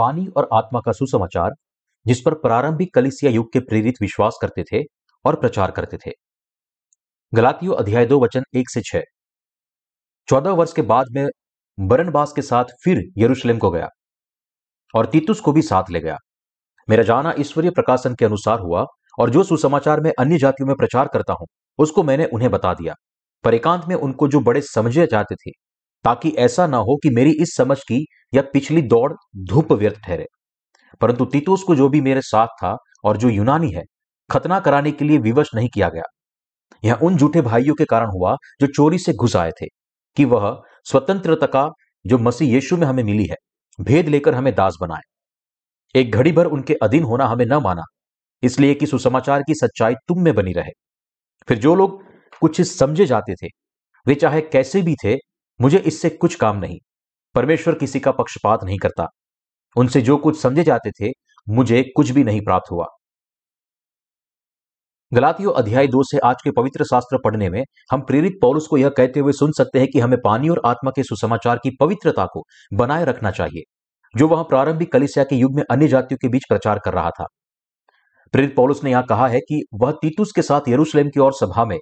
पानी और आत्मा का सुसमाचार, जिस पर प्रारंभिक कलिसिया युग के प्रेरित विश्वास करते थे और प्रचार करते थे। गलातियों अध्याय दो, वचन एक से छह। चौदह वर्ष के बाद में बरनबास के साथ फिर यरूशलेम को गया और तीतुस को भी साथ ले गया। मेरा जाना ईश्वरीय प्रकाशन के अनुसार हुआ और जो सुसमाचार में अन्य जातियों में प्रचार करता हूँ, उसको मैंने उन्हें बता दिया। पर एकांत में उनको जो बड़े समझे जाते थे, ताकि ऐसा ना हो कि मेरी इस समझ की या पिछली दौड़ धूप व्यर्थ ठहरे। परंतु तीतुस को जो भी मेरे साथ था और जो यूनानी है, खतना कराने के लिए विवश नहीं किया गया। यह उन झूठे भाइयों के कारण हुआ जो चोरी से घुस आए थे, कि वह स्वतंत्रता का जो मसीह यीशु में हमें मिली है, भेद लेकर हमें दास बनाए। एक घड़ी भर उनके अधीन होना हमें न माना, इसलिए कि सुसमाचार की सच्चाई तुम में बनी रहे। फिर जो लोग कुछ समझे जाते थे, वे चाहे कैसे भी थे, मुझे इससे कुछ काम नहीं। परमेश्वर किसी का पक्षपात नहीं करता। उनसे जो कुछ समझे जाते थे, मुझे कुछ भी नहीं प्राप्त हुआ। गलातियों अध्याय दो से आज के पवित्र शास्त्र पढ़ने में हम प्रेरित पौलुस को यह कहते हुए सुन सकते हैं कि हमें पानी और आत्मा के सुसमाचार की पवित्रता को बनाए रखना चाहिए, जो वह प्रारंभिक कलिसिया के युग में अन्य जातियों के बीच प्रचार कर रहा था। प्रेरित पौलुस ने यह कहा है कि वह तीतुस के साथ यरूशलेम की और सभा में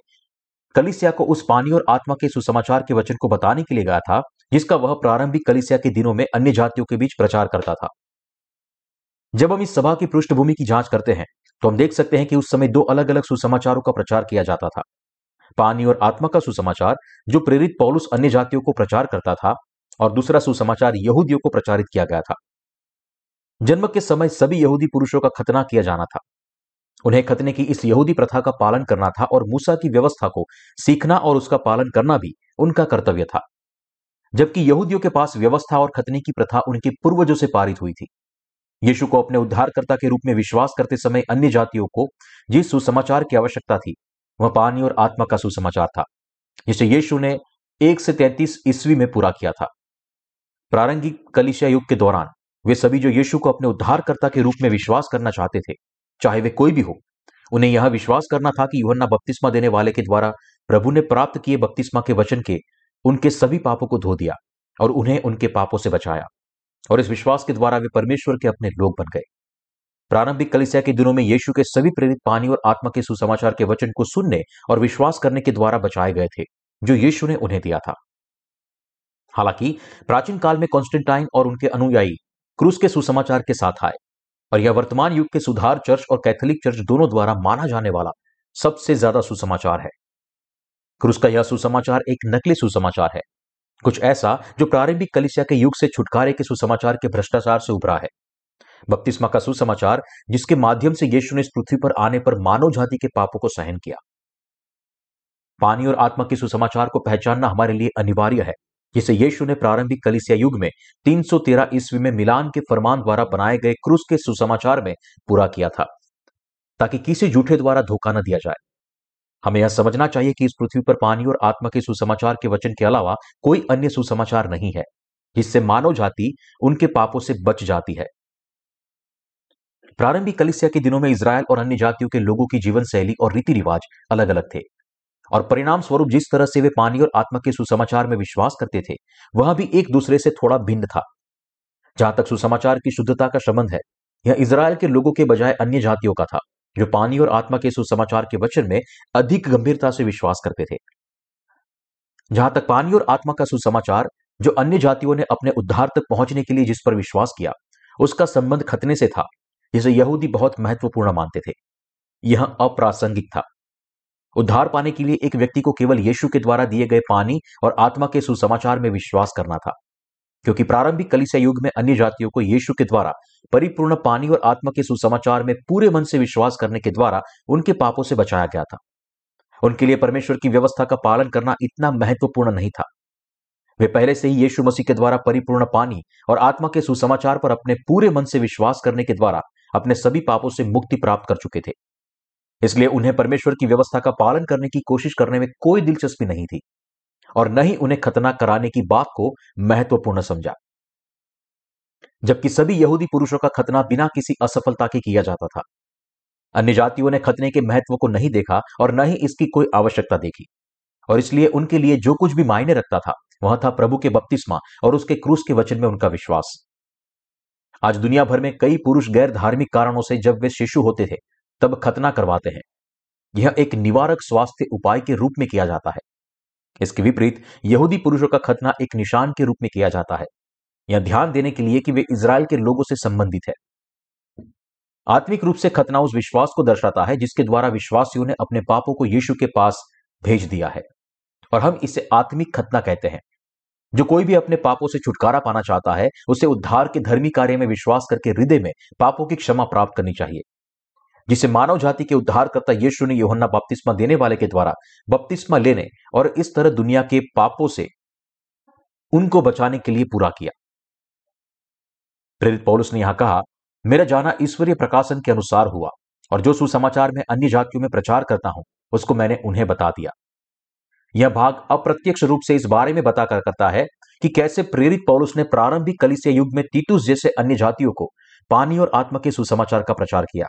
कलिसिया को उस पानी और आत्मा के सुसमाचार के वचन को बताने के लिए गया था जिसका वह प्रारंभिक कलिसिया के दिनों में अन्य जातियों के बीच प्रचार करता था। जब हम इस सभा की पृष्ठभूमि की जाँच करते हैं तो हम देख सकते हैं कि उस समय दो अलग अलग सुसमाचारों का प्रचार किया जाता था। पानी और आत्मा का सुसमाचार, जो प्रेरित पौलुस अन्य जातियों को प्रचार करता था, और दूसरा सुसमाचार यहूदियों को प्रचारित किया गया था। जन्म के समय सभी यहूदी पुरुषों का खतना किया जाना था। उन्हें खतने की इस यहूदी प्रथा का पालन करना था और मूसा की व्यवस्था को सीखना और उसका पालन करना भी उनका कर्तव्य था। जबकि यहूदियों के पास व्यवस्था और खतने की प्रथा उनके पूर्वजों से पारित हुई थी। यीशु को अपने उद्धारकर्ता के रूप में विश्वास करते समय अन्य जातियों को जिस सुसमाचार की आवश्यकता थी। वह पानी और आत्मा का सुसमाचार था, जिसे यीशु ने एक से तैंतीस ईस्वी में पूरा किया था। प्रारंभिक कलिशिया युग के दौरान वे सभी जो यीशु को अपने उद्धारकर्ता के रूप में विश्वास करना चाहते थे, चाहे वे कोई भी हो, उन्हें यह विश्वास करना था कि युहन्ना बपतिस्मा देने वाले के द्वारा प्रभु ने प्राप्त किए बपतिस्मा के वचन के उनके सभी पापों को धो दिया और उन्हें उनके पापों से बचाया और इस विश्वास के द्वारा वे परमेश्वर के अपने लोग बन गए। प्रारंभिक कलिसिया के दिनों में यीशु के सभी प्रेरित पानी और आत्मा के सुसमाचार के वचन को सुनने और विश्वास करने के द्वारा बचाए गए थे, जो यीशु ने उन्हें दिया था। हालाँकि, प्राचीन काल में कॉन्स्टेंटाइन और उनके अनुयायी क्रूस के सुसमाचार के साथ आए और यह वर्तमान युग के सुधार चर्च और कैथोलिक चर्च दोनों द्वारा माना जाने वाला सबसे ज़्यादा सुसमाचार है। क्रूस का यह सुसमाचार एक नकली सुसमाचार है। कुछ ऐसा जो प्रारंभिक कलिसिया के युग से छुटकारे के सुसमाचार के भ्रष्टाचार से उभरा है। बपतिस्मा का सुसमाचार, जिसके माध्यम से यीशु ने इस पृथ्वी पर आने पर मानव जाति के पापों को सहन किया। पानी और आत्मा के सुसमाचार को पहचानना हमारे लिए अनिवार्य है, जिसे यीशु ने प्रारंभिक कलिसिया युग में 313 ईस्वी में मिलान के फरमान द्वारा बनाए गए क्रूस के सुसमाचार में पूरा किया था, ताकि किसी झूठे द्वारा धोखा न दिया जाए। हमें यह समझना चाहिए कि इस पृथ्वी पर पानी और आत्मा के सुसमाचार के वचन के अलावा कोई अन्य सुसमाचार नहीं है, जिससे मानव जाति उनके पापों से बच जाती है। प्रारंभिक कलिसिया के दिनों में इसराइल और अन्य जातियों के लोगों की जीवन शैली और रीति रिवाज अलग अलग थे, और परिणाम स्वरूप जिस तरह से वे पानी और आत्मा के सुसमाचार में विश्वास करते थे, वह भी एक दूसरे से थोड़ा भिन्न था। जहाँ तक सुसमाचार की शुद्धता का संबंध है, यह इसराइल के लोगों के बजाय अन्य जातियों का था। जो पानी और आत्मा के सुसमाचार के वचन में अधिक गंभीरता से विश्वास करते थे। जहाँ तक पानी और आत्मा का सुसमाचार जो अन्य जातियों ने अपने उद्धार तक पहुँचने के लिए जिस पर विश्वास किया, उसका संबंध खतने से था, जिसे यहूदी बहुत महत्वपूर्ण मानते थे। यह अप्रासंगिक था। उद्धार पाने के लिए एक व्यक्ति को केवल यीशु के द्वारा दिए गए पानी और आत्मा के सुसमाचार में विश्वास करना था। क्योंकि प्रारंभिक कलिसिया युग में अन्य जातियों को यीशु के द्वारा, परिपूर्ण पानी और आत्मा के सुसमाचार में पूरे मन से विश्वास करने के द्वारा उनके पापों से बचाया गया था। उनके लिए परमेश्वर की व्यवस्था का पालन करना इतना महत्वपूर्ण नहीं था। वे पहले से ही यीशु मसीह के द्वारा परिपूर्ण पानी और आत्मा के सुसमाचार पर अपने पूरे मन से विश्वास करने के द्वारा अपने सभी पापों से मुक्ति प्राप्त कर चुके थे। इसलिए उन्हें परमेश्वर की व्यवस्था का पालन करने की कोशिश करने में कोई दिलचस्पी नहीं थी। और न ही उन्हें खतना कराने की बात को महत्वपूर्ण समझा। जबकि सभी यहूदी पुरुषों का खतना बिना किसी असफलता के किया जाता था। अन्य जातियों ने खतने के महत्व को नहीं देखा और न ही इसकी कोई आवश्यकता देखी। और इसलिए उनके लिए जो कुछ भी मायने रखता था, वह था प्रभु के बपतिस्मा और उसके क्रूस के वचन में उनका विश्वास। आज दुनिया भर में कई पुरुष गैर धार्मिक कारणों से जब वे शिशु होते थे, तब खतना करवाते हैं। यह एक निवारक स्वास्थ्य उपाय के रूप में किया जाता है। इसके विपरीत, यहूदी पुरुषों का खतना एक निशान के रूप में किया जाता है। यह ध्यान देने के लिए कि वे इसराइल के लोगों से संबंधित है। आत्मिक रूप से खतना उस विश्वास को दर्शाता है जिसके द्वारा विश्वासियों ने अपने पापों को यीशु के पास भेज दिया है। और हम इसे आत्मिक खतना कहते हैं। जो कोई भी अपने पापों से छुटकारा पाना चाहता है, उसे उद्धार के धर्मी कार्य में विश्वास करके हृदय में पापों की क्षमा प्राप्त करनी चाहिए। जिसे मानव जाति के उद्धारकर्ता यीशु ने योहन्ना बपतिस्मा देने वाले के द्वारा बपतिस्मा लेने और इस तरह दुनिया के पापों से उनको बचाने के लिए पूरा किया। प्रेरित पौलुस ने यहाँ कहा, मेरा जाना ईश्वरीय प्रकाशन के अनुसार हुआ और जो सुसमाचार में अन्य जातियों में प्रचार करता हूँ, उसको मैंने उन्हें बता दिया। यह भाग अप्रत्यक्ष रूप से इस बारे में बताकर करता है कि कैसे प्रेरित पौलुस ने प्रारंभिक कलिसिया युग में तीतुस जैसे अन्य जातियों को पानी और आत्मा के सुसमाचार का प्रचार किया।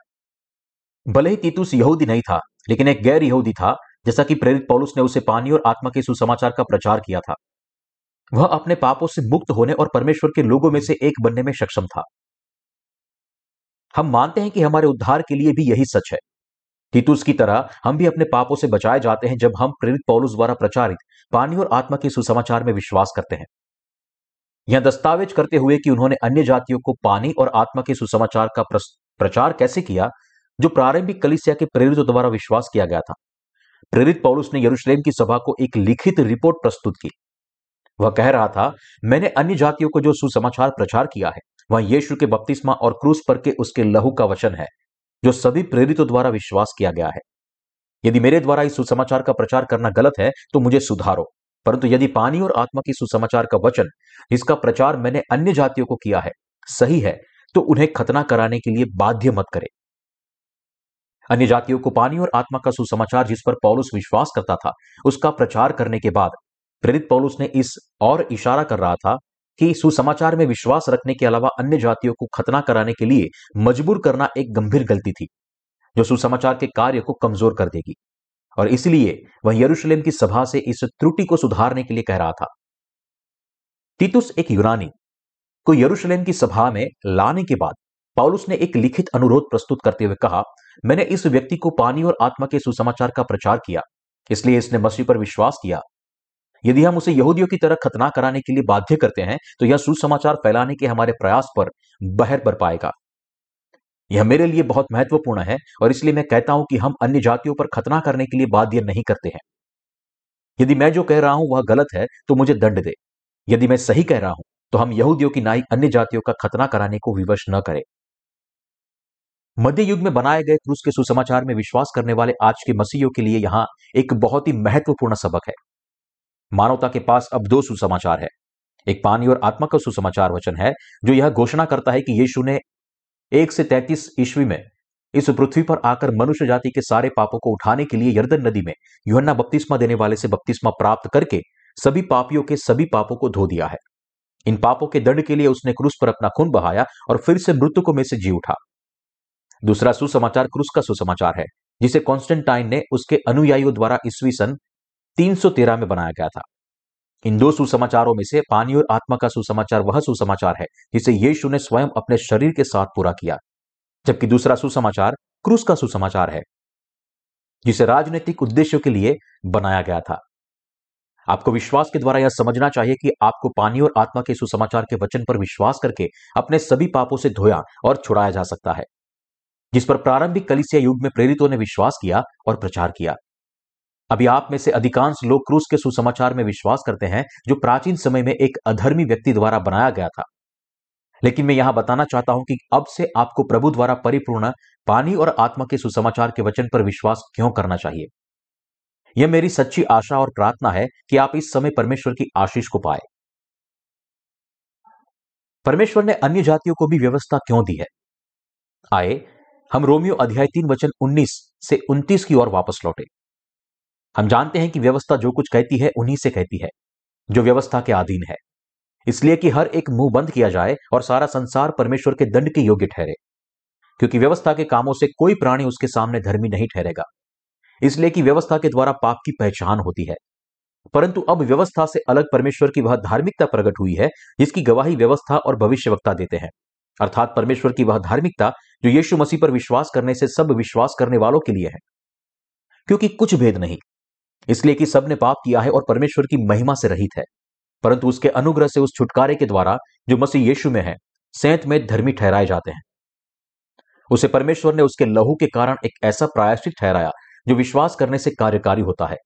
भले ही तीतुस यहूदी नहीं था, लेकिन एक गैर यहूदी था, जैसा कि प्रेरित पौलुस ने उसे पानी और आत्मा के सुसमाचार का प्रचार किया था। वह अपने पापों से मुक्त होने और परमेश्वर के लोगों में से एक बनने में सक्षम था। हम मानते हैं कि हमारे उद्धार के लिए भी यही सच है। तीतुस की तरह हम भी अपने पापों से बचाए जाते हैं जब हम प्रेरित पौलुस द्वारा प्रचारित पानी और आत्मा के सुसमाचार में विश्वास करते हैं। यह दस्तावेज़ करते हुए कि उन्होंने अन्य जातियों को पानी और आत्मा के सुसमाचार का प्रचार कैसे किया जो प्रारंभिक कलिसिया के प्रेरितों द्वारा विश्वास किया गया था। प्रेरित पौलुस ने यरूशलेम की सभा को एक लिखित रिपोर्ट प्रस्तुत की। वह कह रहा था, मैंने अन्य जातियों को जो सुसमाचार प्रचार किया है, वह यीशु के बपतिस्मा और क्रूस पर के उसके लहू का वचन है, जो सभी प्रेरितों द्वारा विश्वास किया गया है। यदि मेरे द्वारा इस सुसमाचार का प्रचार करना गलत है तो मुझे सुधारो। परंतु यदि पानी और आत्मा की सुसमाचार का वचन जिसका प्रचार मैंने अन्य जातियों को किया है, सही है तो उन्हें खतना कराने के लिए बाध्य मत करे। अन्य जातियों को पानी और आत्मा का सुसमाचार जिस पर पौलुस विश्वास करता था, उसका प्रचार करने के बाद प्रेरित पौलुस ने इस और इशारा कर रहा था कि सुसमाचार में विश्वास रखने के अलावा अन्य जातियों को खतना कराने के लिए मजबूर करना एक गंभीर गलती थी, जो सुसमाचार के कार्य को कमज़ोर कर देगी। और इसलिए वह यरूशलेम की सभा से इस त्रुटि को सुधारने के लिए कह रहा था। तीतुस एक यूनानी को यरूशलेम की सभा में लाने के बाद पौलुस ने एक लिखित अनुरोध प्रस्तुत करते हुए कहा, मैंने इस व्यक्ति को पानी और आत्मा के सुसमाचार का प्रचार किया, इसलिए इसने मसीह पर विश्वास किया। यदि हम उसे यहूदियों की तरह खतना कराने के लिए बाध्य करते हैं तो यह सुसमाचार फैलाने के हमारे प्रयास पर, बहर बर पाएगा। यह मेरे लिए बहुत महत्वपूर्ण है, और इसलिए मैं कहता हूँ कि हम अन्य जातियों पर खतना करने के लिए बाध्य नहीं करते हैं। यदि मैं जो कह रहा हूँ वह गलत है तो मुझे दंड दे। यदि मैं सही कह रहा हूँ तो हम यहूदियों की नाई अन्य जातियों का खतना कराने को विवश न करें। मध्य युग में बनाए गए क्रूस के सुसमाचार में विश्वास करने वाले आज के मसीहियों के लिए यहाँ एक बहुत ही महत्वपूर्ण सबक है। मानवता के पास अब दो सुसमाचार है। एक पानी और आत्मा का सुसमाचार वचन है, जो यह घोषणा करता है कि यीशु ने एक से तैतीस ईस्वी में इस पृथ्वी पर आकर मनुष्य जाति के सारे पापों को उठाने के लिए यर्दन नदी में युहन्ना बपतिस्मा देने वाले से बपतिस्मा प्राप्त करके सभी पापियों के सभी पापों को धो दिया है। इन पापों के दंड के लिए उसने क्रूस पर अपना खून बहाया और फिर से मृतकों में से जी उठा। दूसरा सुसमाचार क्रूस का सुसमाचार है, जिसे कॉन्स्टेंटाइन ने उसके अनुयायियों द्वारा ईस्वी सन 313 में बनाया गया था। इन दो सुसमाचारों में से पानी और आत्मा का सुसमाचार वह सुसमाचार है, जिसे यीशु ने स्वयं अपने शरीर के साथ पूरा किया। जबकि दूसरा सुसमाचार क्रूस का सुसमाचार है, जिसे राजनीतिक उद्देश्यों के लिए बनाया गया था। आपको विश्वास के द्वारा यह समझना चाहिए कि आपको पानी और आत्मा के सुसमाचार के वचन पर विश्वास करके अपने सभी पापों से धोया और छुड़ाया जा सकता है। जिस पर प्रारंभिक कलिसिया युग में प्रेरितों ने विश्वास किया और प्रचार किया। अभी आप में से अधिकांश लोग क्रूस के सुसमाचार में विश्वास करते हैं, जो प्राचीन समय में एक अधर्मी व्यक्ति द्वारा बनाया गया था। लेकिन मैं यहाँ बताना चाहता हूँ कि अब से आपको प्रभु द्वारा परिपूर्ण पानी और आत्मा के सुसमाचार के वचन पर विश्वास क्यों करना चाहिए? यह मेरी सच्ची आशा और प्रार्थना है कि आप इस समय परमेश्वर की आशीष को पाए। परमेश्वर ने अन्य जातियों को भी व्यवस्था क्यों दी है? आए हम रोमियो अध्याय तीन वचन 19 से 29 की ओर वापस लौटे। हम जानते हैं कि व्यवस्था जो कुछ कहती है, उन्हीं से कहती है, जो व्यवस्था के अधीन है। इसलिए कि हर एक मुँह बंद किया जाए और सारा संसार परमेश्वर के दंड के योग्य ठहरे, क्योंकि व्यवस्था के कामों से कोई प्राणी उसके सामने धर्मी नहीं ठहरेगा। इसलिए कि व्यवस्था के द्वारा पाप की पहचान होती है। परंतु अब व्यवस्था से अलग परमेश्वर की वह धार्मिकता प्रकट हुई है, जिसकी गवाही व्यवस्था और भविष्यवक्ता देते हैं। अर्थात परमेश्वर की वह धार्मिकता जो यीशु मसीह पर विश्वास करने से सब विश्वास करने वालों के लिए है। क्योंकि कुछ भेद नहीं, इसलिए कि सबने पाप किया है और परमेश्वर की महिमा से रहित है। परंतु उसके अनुग्रह से उस छुटकारे के द्वारा जो मसीह यीशु में है, सेंत में धर्मी ठहराए जाते हैं। उसे परमेश्वर ने उसके लहू के कारण एक ऐसा प्रायश्चित ठहराया जो विश्वास करने से कार्यकारी होता है,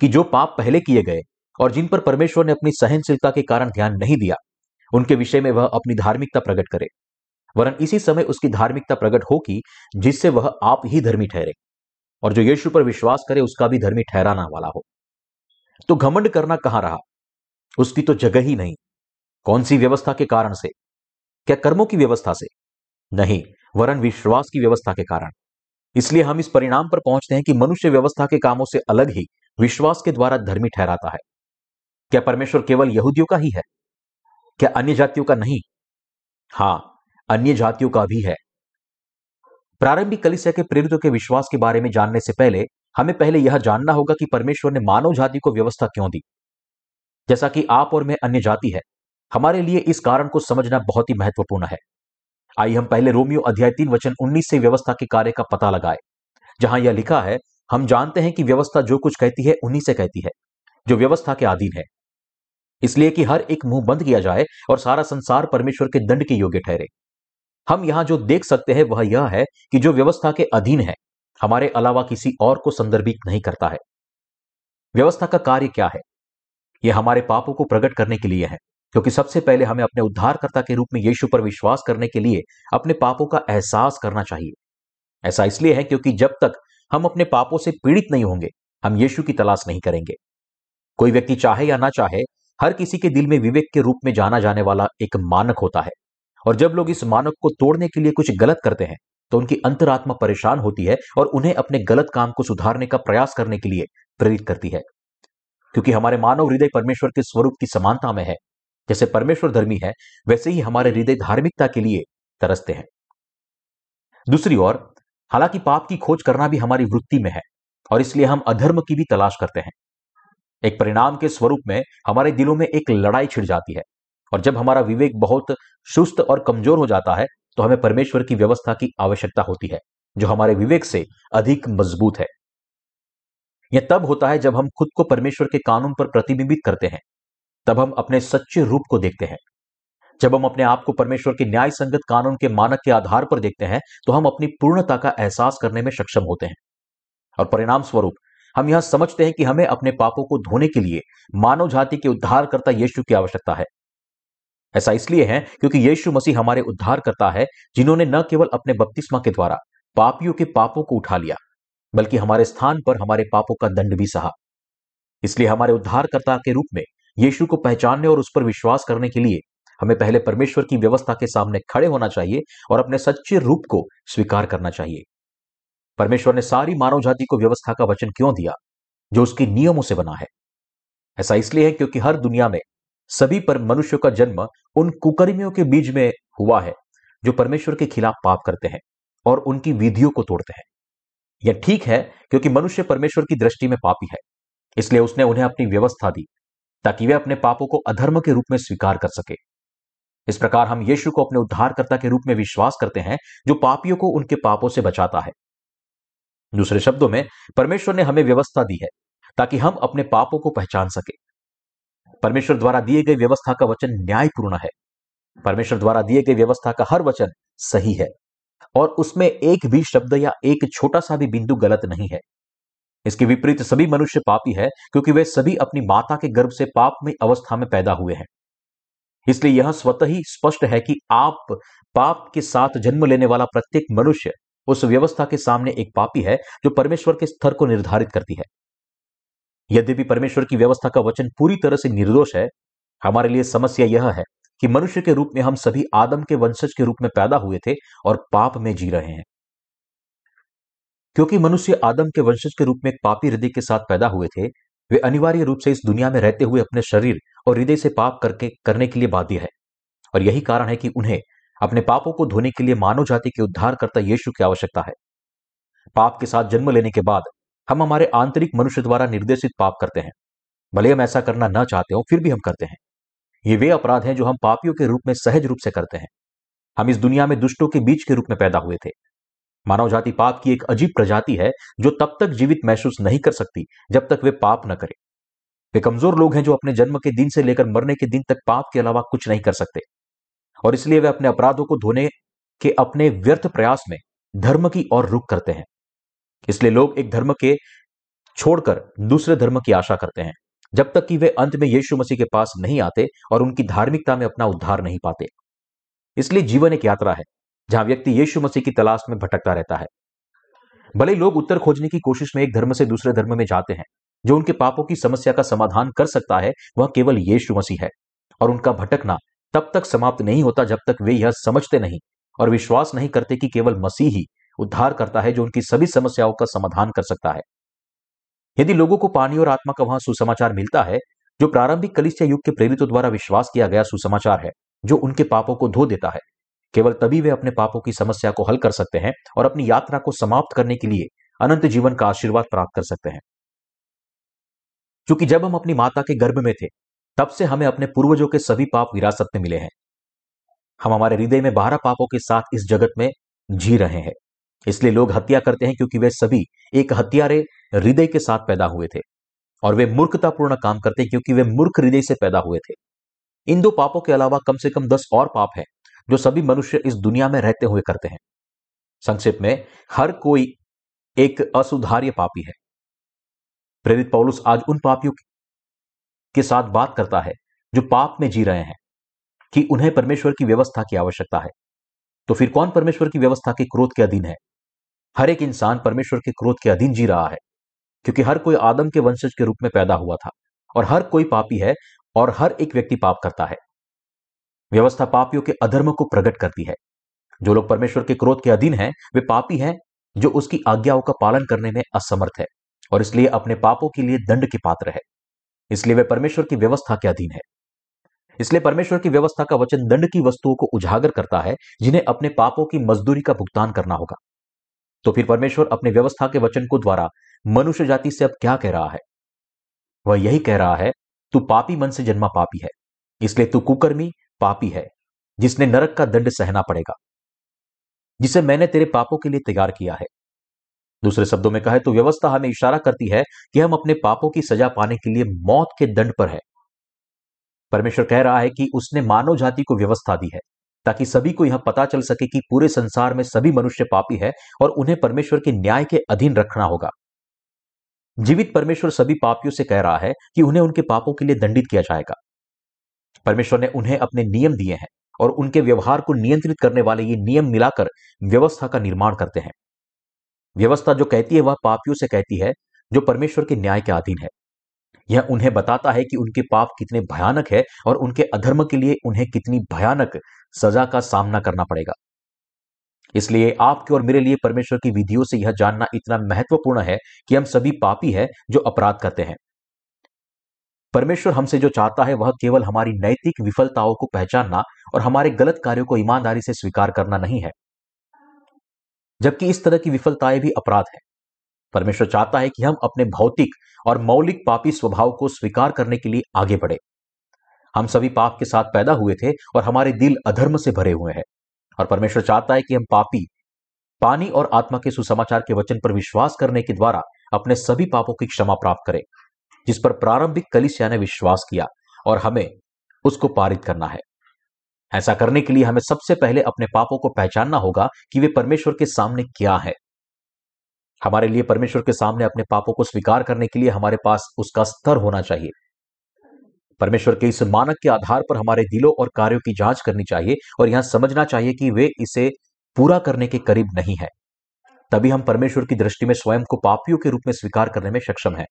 कि जो पाप पहले किए गए और जिन पर परमेश्वर ने अपनी सहनशीलता के कारण ध्यान नहीं दिया उनके विषय में वह अपनी धार्मिकता प्रकट करे। वरन इसी समय उसकी धार्मिकता प्रकट होगी, जिससे वह आप ही धर्मी ठहरे और जो यीशु पर विश्वास करे, उसका भी धर्मी ठहराना वाला हो। तो घमंड करना कहाँ रहा? उसकी तो जगह ही नहीं। कौन सी व्यवस्था के कारण से? क्या कर्मों की व्यवस्था से? नहीं, वरन विश्वास की व्यवस्था के कारण। इसलिए हम इस परिणाम पर पहुँचते हैं कि मनुष्य व्यवस्था के कामों से अलग ही विश्वास के द्वारा धर्मी ठहराता है। क्या परमेश्वर केवल यहूदियों का ही है? क्या अन्य जातियों का नहीं? हाँ, अन्य जातियों का भी है। प्रारंभिक कलिसिया के प्रेरितों के विश्वास के बारे में जानने से पहले, हमें पहले यह जानना होगा कि परमेश्वर ने मानव जाति को व्यवस्था क्यों दी। जैसा कि आप और मैं अन्य जाति है, हमारे लिए इस कारण को समझना बहुत ही महत्वपूर्ण है। आइए हम पहले रोमियो अध्याय तीन वचन उन्नीस से व्यवस्था के कार्य का पता लगाए, जहाँ यह लिखा है, हम जानते हैं कि व्यवस्था जो कुछ कहती है, उन्हीं से कहती है, जो व्यवस्था के अधीन है। इसलिए कि हर एक मुँह बंद किया जाए और सारा संसार परमेश्वर के दंड के योग्य ठहरे। हम यहाँ जो देख सकते हैं वह यह है कि जो व्यवस्था के अधीन है, हमारे अलावा किसी और को संदर्भित नहीं करता है। व्यवस्था का कार्य क्या है? यह हमारे पापों को प्रकट करने के लिए है, क्योंकि सबसे पहले हमें अपने उद्धारकर्ता के रूप में यीशु पर विश्वास करने के लिए अपने पापों का एहसास करना चाहिए। ऐसा इसलिए है क्योंकि जब तक हम अपने पापों से पीड़ित नहीं होंगे, हम यीशु की तलाश नहीं करेंगे। कोई व्यक्ति चाहे या ना चाहे हर किसी के दिल में विवेक के रूप में जाना जाने वाला एक मानक होता है। और जब लोग इस मानक को तोड़ने के लिए कुछ गलत करते हैं तो उनकी अंतरात्मा परेशान होती है और उन्हें अपने गलत काम को सुधारने का प्रयास करने के लिए प्रेरित करती है। क्योंकि हमारे मानव हृदय परमेश्वर के स्वरूप की समानता में है। जैसे परमेश्वर धर्मी है, वैसे ही हमारे हृदय धार्मिकता के लिए तरसते हैं। दूसरी ओर, हालाँकि पाप की खोज करना भी हमारी वृत्ति में है, और इसलिए हम अधर्म की भी तलाश करते हैं। एक परिणाम के स्वरूप में हमारे दिलों में एक लड़ाई छिड़ जाती है। और जब हमारा विवेक बहुत सुस्त और कमज़ोर हो जाता है तो हमें परमेश्वर की व्यवस्था की आवश्यकता होती है, जो हमारे विवेक से अधिक मज़बूत है। यह तब होता है जब हम खुद को परमेश्वर के कानून पर प्रतिबिंबित करते हैं। तब हम अपने सच्चे रूप को देखते हैं। जब हम अपने आप को परमेश्वर के न्याय संगत कानून के मानक के आधार पर देखते हैं तो हम अपनी पूर्णता का एहसास करने में सक्षम होते हैं। और परिणाम स्वरूप हम यह समझते हैं कि हमें अपने पापों को धोने के लिए मानव जाति के उद्धारकर्ता यीशु की आवश्यकता है। ऐसा इसलिए है क्योंकि यीशु मसीह हमारे उद्धार करता है, जिन्होंने न केवल अपने बपतिस्मा के द्वारा पापियों के पापों को उठा लिया, बल्कि हमारे स्थान पर हमारे पापों का दंड भी सहा। इसलिए हमारे उद्धारकर्ता के रूप में यीशु को पहचानने और उस पर विश्वास करने के लिए हमें पहले परमेश्वर की व्यवस्था के सामने खड़े होना चाहिए और अपने सच्चे रूप को स्वीकार करना चाहिए। परमेश्वर ने सारी मानव जाति को व्यवस्था का वचन क्यों दिया, जो उसके नियमों से बना है? ऐसा इसलिए है क्योंकि हर दुनिया में सभी पर मनुष्य का जन्म उन कुकर्मियों के बीच में हुआ है, जो परमेश्वर के खिलाफ पाप करते हैं और उनकी विधियों को तोड़ते हैं। यह ठीक है क्योंकि मनुष्य परमेश्वर की दृष्टि में पापी है, इसलिए उसने उन्हें अपनी व्यवस्था दी, ताकि वे अपने पापों को अधर्म के रूप में स्वीकार कर सके। इस प्रकार हम यीशु को अपने उद्धारकर्ता के रूप में विश्वास करते हैं, जो पापियों को उनके पापों से बचाता है। दूसरे शब्दों में, परमेश्वर ने हमें व्यवस्था दी है, ताकि हम अपने पापों को पहचान सके। परमेश्वर द्वारा दिए गए व्यवस्था का वचन न्यायपूर्ण है। परमेश्वर द्वारा दिए गए व्यवस्था का हर वचन सही है, और उसमें एक भी शब्द या एक छोटा सा भी बिंदु गलत नहीं है। इसके विपरीत सभी मनुष्य पापी है, क्योंकि वे सभी अपनी माता के गर्भ से पाप में अवस्था में पैदा हुए हैं। इसलिए यह स्वतः ही स्पष्ट है कि आप पाप के साथ जन्म लेने वाला प्रत्येक मनुष्य उस व्यवस्था के सामने एक पापी है जो परमेश्वर के स्तर को निर्धारित करती है। यद्यपि परमेश्वर की व्यवस्था का वचन पूरी तरह से निर्दोष है, हमारे लिए समस्या यह है कि मनुष्य के रूप में हम सभी आदम के वंशज के रूप में पैदा हुए थे और पाप में जी रहे हैं। क्योंकि मनुष्य आदम के वंशज के रूप में एक पापी हृदय के साथ पैदा हुए थे, वे अनिवार्य रूप से इस दुनिया में रहते हुए अपने शरीर और हृदय से पाप करके, करने के लिए बाध्य है। और यही कारण है कि उन्हें अपने पापों को धोने के लिए मानव जाति के उद्धारकर्ता यीशु की आवश्यकता है। पाप के साथ जन्म लेने के बाद हम हमारे आंतरिक मनुष्य द्वारा निर्देशित पाप करते हैं। भले हम ऐसा करना न चाहते हो, फिर भी हम करते हैं। ये वे अपराध हैं जो हम पापियों के रूप में सहज रूप से करते हैं। हम इस दुनिया में दुष्टों के बीच के रूप में पैदा हुए थे। मानव जाति पाप की एक अजीब प्रजाति है, जो तब तक जीवित महसूस नहीं कर सकती, जब तक वे पाप न करें। वे कमज़ोर लोग हैं जो अपने जन्म के दिन से लेकर मरने के दिन तक पाप के अलावा कुछ नहीं कर सकते। और इसलिए वे अपने अपराधों को धोने के अपने व्यर्थ प्रयास में धर्म की ओर रुख करते हैं। इसलिए लोग एक धर्म के छोड़कर दूसरे धर्म की आशा करते हैं, जब तक कि वे अंत में यीशु मसीह के पास नहीं आते और उनकी धार्मिकता में अपना उद्धार नहीं पाते। इसलिए जीवन एक यात्रा है, जहाँ व्यक्ति यीशु मसीह की तलाश में भटकता रहता है। भले लोग उत्तर खोजने की कोशिश में एक धर्म से दूसरे धर्म में जाते हैं, जो उनके पापों की समस्या का समाधान कर सकता है, वह केवल यीशु मसीह है और उनका भटकना तब तक समाप्त नहीं होता जब तक वे यह समझते नहीं और विश्वास नहीं करते कि केवल मसीह ही उद्धार करता है जो उनकी सभी समस्याओं का समाधान कर सकता है। यदि लोगों को पानी और आत्मा का वहाँ सुसमाचार मिलता है, जो प्रारंभिक कलिसिया युग के प्रेरितों द्वारा विश्वास किया गया सुसमाचार है, जो उनके पापों को धो देता है, केवल तभी वे अपने पापों की समस्या को हल कर सकते हैं और अपनी यात्रा को समाप्त करने के लिए अनंत जीवन का आशीर्वाद प्राप्त कर सकते हैं। क्योंकि जब हम अपनी माता के गर्भ में थे तब से हमें अपने पूर्वजों के सभी पाप विरासत में मिले हैं। हम हमारे हृदय में बारह पापों के साथ इस जगत में जी रहे हैं। इसलिए लोग हत्या करते हैं क्योंकि वे सभी एक हत्यारे हृदय के साथ पैदा हुए थे और वे मूर्खतापूर्ण काम करते हैं क्योंकि वे मूर्ख हृदय से पैदा हुए थे। इन दो पापों के अलावा कम से कम दस और पाप हैं जो सभी मनुष्य इस दुनिया में रहते हुए करते हैं। संक्षिप्त में, हर कोई एक असुधार्य पापी है। प्रेरित पौलुस आज उन पापियों के साथ बात करता है, जो पाप में जी रहे हैं, कि उन्हें परमेश्वर की व्यवस्था की आवश्यकता है। तो फिर कौन परमेश्वर की व्यवस्था के क्रोध के अधीन है? हर एक इंसान परमेश्वर के क्रोध के अधीन जी रहा है, क्योंकि हर कोई आदम के वंशज के रूप में पैदा हुआ था, और हर कोई पापी है, और हर एक व्यक्ति पाप करता है। व्यवस्था पापियों के अधर्म को प्रकट करती है। जो लोग परमेश्वर के क्रोध के अधीन हैं, वे पापी हैं, जो उसकी आज्ञाओं का पालन करने में असमर्थ है, और इसलिए अपने पापों के लिए दंड के पात्र है। इसलिए वे परमेश्वर की व्यवस्था के अधीन है। इसलिए परमेश्वर की व्यवस्था का वचन दंड की वस्तुओं को उजागर करता है, जिन्हें अपने पापों की मजदूरी का भुगतान करना होगा। तो फिर परमेश्वर अपने व्यवस्था के वचन को द्वारा मनुष्य जाति से अब क्या कह रहा है? वह यही कह रहा है, तू पापी मन से जन्मा पापी है, इसलिए तू कुकर्मी पापी है, जिसने नरक का दंड सहना पड़ेगा। जिसे मैंने तेरे पापों के लिए तैयार किया है दूसरे शब्दों में कहे तो व्यवस्था हमें इशारा करती है कि हम अपने पापों की सजा पाने के लिए मौत के दंड पर है। परमेश्वर कह रहा है कि उसने मानव जाति को व्यवस्था दी है, ताकि सभी को यह पता चल सके कि पूरे संसार में सभी मनुष्य पापी है और उन्हें परमेश्वर के न्याय के अधीन रखना होगा। जीवित परमेश्वर सभी पापियों से कह रहा है कि उन्हें उनके पापों के लिए दंडित किया जाएगा। परमेश्वर ने उन्हें अपने नियम दिए हैं और उनके व्यवहार को नियंत्रित करने वाले ये नियम मिलाकर व्यवस्था का निर्माण करते हैं। व्यवस्था जो कहती है, वह पापियों से कहती है, जो परमेश्वर के न्याय के अधीन है। यह उन्हें बताता है कि उनके पाप कितने भयानक है और उनके अधर्म के लिए उन्हें कितनी भयानक सजा का सामना करना पड़ेगा। इसलिए आपके और मेरे लिए परमेश्वर की विधियों से यह जानना इतना महत्वपूर्ण है कि हम सभी पापी हैं जो अपराध करते हैं। परमेश्वर हमसे जो चाहता है, वह केवल हमारी नैतिक विफलताओं को पहचानना और हमारे गलत कार्यों को ईमानदारी से स्वीकार करना नहीं है। जबकि इस तरह की विफलताएँ भी अपराध है। परमेश्वर चाहता है कि हम अपने भौतिक और मौलिक पापी स्वभाव को स्वीकार करने के लिए आगे बढ़े। हम सभी पाप के साथ पैदा हुए थे और हमारे दिल अधर्म से भरे हुए हैं और परमेश्वर चाहता है कि हम पापी, पानी और आत्मा के सुसमाचार के वचन पर विश्वास करने के द्वारा अपने सभी पापों की क्षमा प्राप्त करें, जिस पर प्रारंभिक कलिसिया ने विश्वास किया और हमें उसको पारित करना है। ऐसा करने के लिए हमें सबसे पहले अपने पापों को पहचानना होगा कि वे परमेश्वर के सामने क्या है। हमारे लिए परमेश्वर के सामने अपने पापों को स्वीकार करने के लिए हमारे पास उसका स्तर होना चाहिए। परमेश्वर के इस मानक के आधार पर हमारे दिलों और कार्यों की जाँच करनी चाहिए और यहाँ समझना चाहिए कि वे इसे पूरा करने के करीब नहीं है। तभी हम परमेश्वर की दृष्टि में स्वयं को पापियों के रूप में स्वीकार करने में सक्षम है।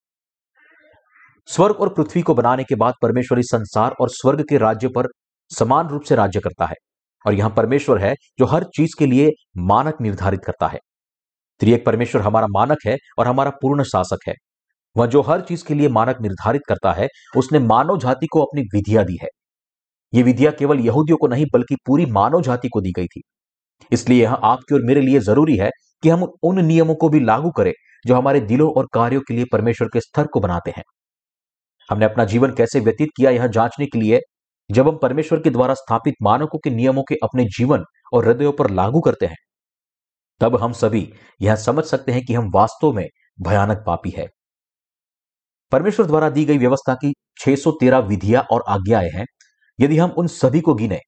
स्वर्ग और पृथ्वी को बनाने के बाद परमेश्वर इस संसार और स्वर्ग के राज्य पर समान रूप से राज्य करता है और यहाँ परमेश्वर है जो हर चीज़ के लिए मानक निर्धारित करता है। त्रिएक परमेश्वर हमारा मानक है और हमारा पूर्ण शासक है। वह जो हर चीज़ के लिए मानक निर्धारित करता है, उसने मानव जाति को अपनी विधियाँ दी है। ये विधियाँ केवल यहूदियों को नहीं, बल्कि पूरी मानव जाति को दी गई थी। इसलिए यह आपके और मेरे लिए ज़रूरी है कि हम उन नियमों को भी लागू करें, जो हमारे दिलों और कार्यों के लिए परमेश्वर के स्तर को बनाते हैं। हमने अपना जीवन कैसे व्यतीत किया यह जांचने के लिए जब हम परमेश्वर के द्वारा स्थापित मानकों के नियमों के अपने जीवन और हृदयों पर लागू करते हैं, तब हम सभी यह समझ सकते हैं कि हम वास्तव में भयानक पापी है। परमेश्वर द्वारा दी गई व्यवस्था की 613 विधियाँ और आज्ञाएँ हैं। यदि हम उन सभी को गिने,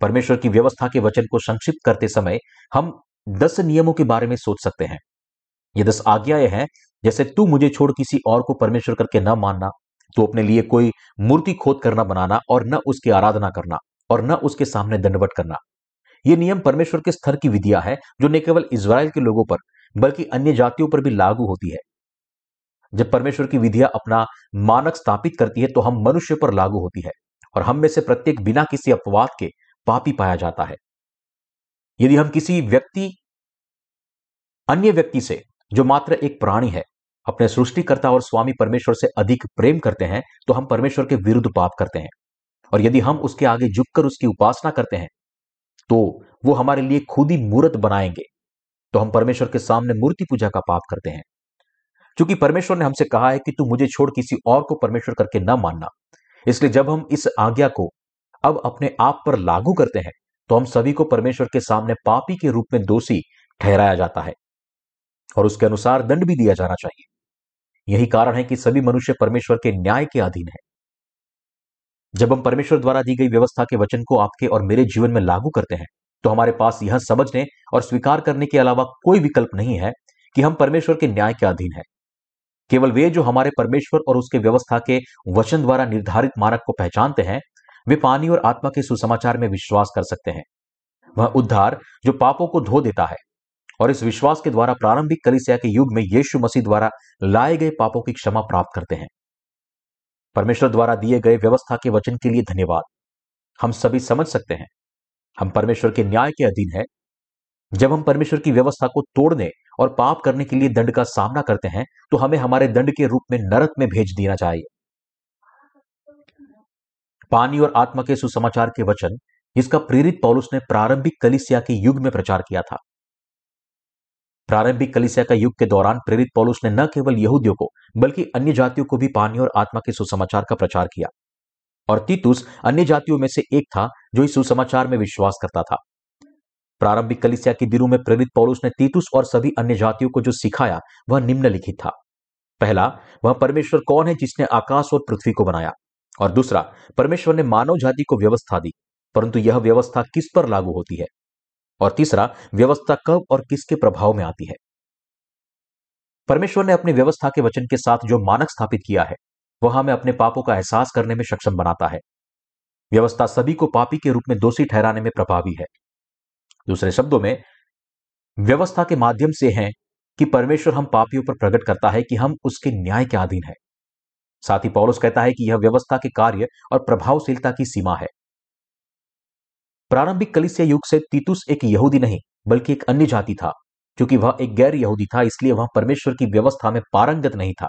परमेश्वर की व्यवस्था के वचन को संक्षिप्त करते समय हम दस नियमों के बारे में सोच सकते हैं। ये दस आज्ञाएँ हैं, जैसे तू मुझे छोड़ किसी और को परमेश्वर करके न मानना तो अपने लिए कोई मूर्ति खोद करना बनाना और न उसकी आराधना करना और न उसके सामने दंडवट करना। ये नियम परमेश्वर के स्तर की विधिया है, जो न केवल इसराइल के लोगों पर, बल्कि अन्य जातियों पर भी लागू होती है। जब परमेश्वर की विधिया अपना मानक स्थापित करती है तो हम मनुष्य पर लागू होती है और हम में से प्रत्येक बिना किसी अपवाद के पापी पाया जाता है। यदि हम किसी व्यक्ति, अन्य व्यक्ति से, जो मात्र एक प्राणी है अपने सृष्टिकर्ता और स्वामी परमेश्वर से अधिक प्रेम करते हैं तो हम परमेश्वर के विरुद्ध पाप करते हैं। और यदि हम उसके आगे झुककर उसकी उपासना करते हैं तो वो हमारे लिए खुद ही मूर्त बनाएँगे। तो हम परमेश्वर के सामने मूर्ति पूजा का पाप करते हैं। क्योंकि परमेश्वर ने हमसे कहा है कि तू मुझे छोड़ किसी और को परमेश्वर करके न मानना, इसलिए जब हम इस आज्ञा को अब अपने आप पर लागू करते हैं तो हम सभी को परमेश्वर के सामने पापी के रूप में दोषी ठहराया जाता है। और उसके अनुसार दंड भी दिया जाना चाहिए। यही कारण है कि सभी मनुष्य परमेश्वर के न्याय के अधीन है। जब हम परमेश्वर द्वारा दी गई व्यवस्था के वचन को आपके और मेरे जीवन में लागू करते हैं तो हमारे पास यह समझने और स्वीकार करने के अलावा कोई विकल्प नहीं है कि हम परमेश्वर के न्याय के अधीन है। केवल वे जो हमारे परमेश्वर और उसके व्यवस्था के वचन द्वारा निर्धारित मानक को पहचानते हैं, वे पानी और आत्मा के सुसमाचार में विश्वास कर सकते हैं। वह उद्धार जो पापों को धो देता है और इस विश्वास के द्वारा प्रारंभिक कलिसिया के युग में यीशु मसीह द्वारा लाए गए पापों की क्षमा प्राप्त करते हैं। परमेश्वर द्वारा दिए गए व्यवस्था के वचन के लिए धन्यवाद। हम सभी समझ सकते हैं, हम परमेश्वर के न्याय के अधीन है। जब हम परमेश्वर की व्यवस्था को तोड़ने और पाप करने के लिए दंड का सामना करते हैं तो हमें हमारे दंड के रूप में नरक में भेज देना चाहिए। पानी और आत्मा के सुसमाचार के वचन, जिसका प्रेरित पौलुस ने प्रारंभिक कलिसिया के युग में प्रचार किया था। प्रारंभिक कलिसिया का युग के दौरान प्रेरित पौलुस ने न केवल यहूदियों को, बल्कि अन्य जातियों को भी पानी और आत्मा के सुसमाचार का प्रचार किया। और तीतुस अन्य जातियों में से एक था, जो इस सुसमाचार में विश्वास करता था। प्रारंभिक कलिसिया के दिनों में प्रेरित पौलुस ने तीतुस और सभी अन्य जातियों को जो सिखाया, वह निम्नलिखित था। पहला, वह परमेश्वर कौन है जिसने आकाश और पृथ्वी को बनाया? और दूसरा, परमेश्वर ने मानव जाति को व्यवस्था दी, परंतु यह व्यवस्था किस पर लागू होती है? और तीसरा, व्यवस्था कब और किसके प्रभाव में आती है? परमेश्वर ने अपनी व्यवस्था के वचन के साथ जो मानक स्थापित किया है, वह हमें अपने पापों का एहसास करने में सक्षम बनाता है। व्यवस्था सभी को पापी के रूप में दोषी ठहराने में प्रभावी है। दूसरे शब्दों में, व्यवस्था के माध्यम से है कि परमेश्वर हम पापियों पर प्रकट करता है कि हम उसके न्याय के अधीन है। साथ ही पौलुस कहता है कि यह व्यवस्था के कार्य और प्रभावशीलता की सीमा है। प्रारंभिक कलिसिया युग से तीतुस एक यहूदी नहीं, बल्कि एक अन्य जाति था, क्योंकि वह एक गैर यहूदी था, इसलिए वह परमेश्वर की व्यवस्था में पारंगत नहीं था।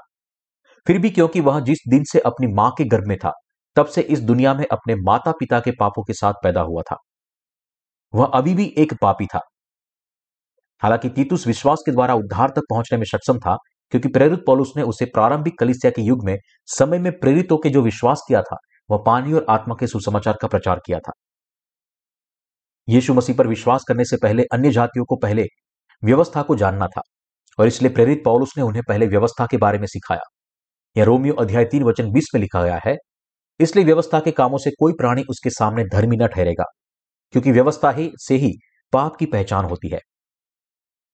फिर भी क्योंकि वह जिस दिन से अपनी माँ के गर्भ में था, तब से इस दुनिया में अपने माता पिता के पापों के साथ पैदा हुआ था। वह अभी भी एक पापी था। हालाँकि तीतुस विश्वास के द्वारा उद्धार तक पहुँचने में सक्षम था, क्योंकि प्रेरित पौलुस ने उसे प्रारंभिक कलिसिया के युग में समय में प्रेरितों के जो विश्वास किया था, वह पानी और आत्मा के सुसमाचार का प्रचार किया था। यीशु मसीह पर विश्वास करने से पहले, अन्य जातियों को पहले व्यवस्था को जानना था, और इसलिए प्रेरित पौलुस ने उन्हें पहले व्यवस्था के बारे में सिखाया। यह रोमियो अध्याय तीन वचन बीस में लिखा गया है, इसलिए व्यवस्था के कामों से कोई प्राणी उसके सामने धर्मी न ठहरेगा, क्योंकि व्यवस्था ही से ही पाप की पहचान होती है।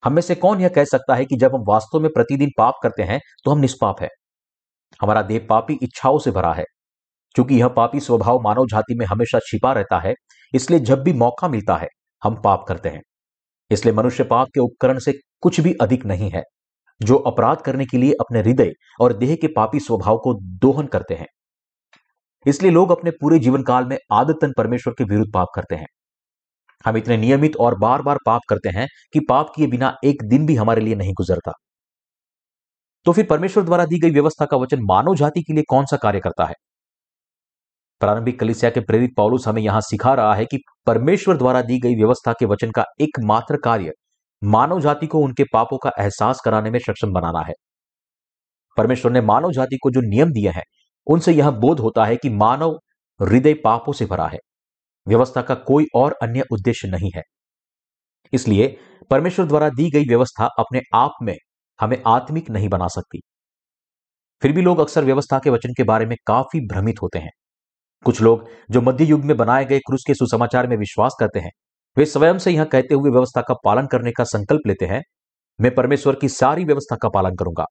हम में से कौन यह कह सकता है कि जब हम वास्तव में प्रतिदिन पाप करते हैं तो हम निष्पाप है? हमारा देह पापी इच्छाओं से भरा है, क्योंकि यह पापी स्वभाव मानव जाति में हमेशा छिपा रहता है इसलिए जब भी मौका मिलता है, हम पाप करते हैं। इसलिए मनुष्य पाप के उपकरण से कुछ भी अधिक नहीं है। जो अपराध करने के लिए अपने हृदय और देह के पापी स्वभाव को दोहन करते हैं। इसलिए लोग अपने पूरे जीवन काल में आदतन परमेश्वर के विरुद्ध पाप करते हैं। हम इतने नियमित और बार बार पाप करते हैं कि पाप किए बिना एक दिन भी हमारे लिए नहीं गुजरता। तो फिर परमेश्वर द्वारा दी गई व्यवस्था का वचन मानव जाति के लिए कौन सा कार्य करता है? प्रारंभिक कलिसिया के प्रेरित पौलुस हमें यहाँ सिखा रहा है कि परमेश्वर द्वारा दी गई व्यवस्था के वचन का एकमात्र कार्य मानव जाति को उनके पापों का एहसास कराने में सक्षम बनाना है। परमेश्वर ने मानव जाति को जो नियम दिए हैं, उनसे यह बोध होता है कि मानव हृदय पापों से भरा है। व्यवस्था का कोई और अन्य उद्देश्य नहीं है। इसलिए परमेश्वर द्वारा दी गई व्यवस्था अपने आप में हमें आत्मिक नहीं बना सकती। फिर भी लोग अक्सर व्यवस्था के वचन के बारे में काफ़ी भ्रमित होते हैं। कुछ लोग जो मध्य युग में बनाए गए क्रूस के सुसमाचार में विश्वास करते हैं, वे स्वयं से यहाँ कहते हुए व्यवस्था का पालन करने का संकल्प लेते हैं, मैं परमेश्वर की सारी व्यवस्था का पालन करूँगा।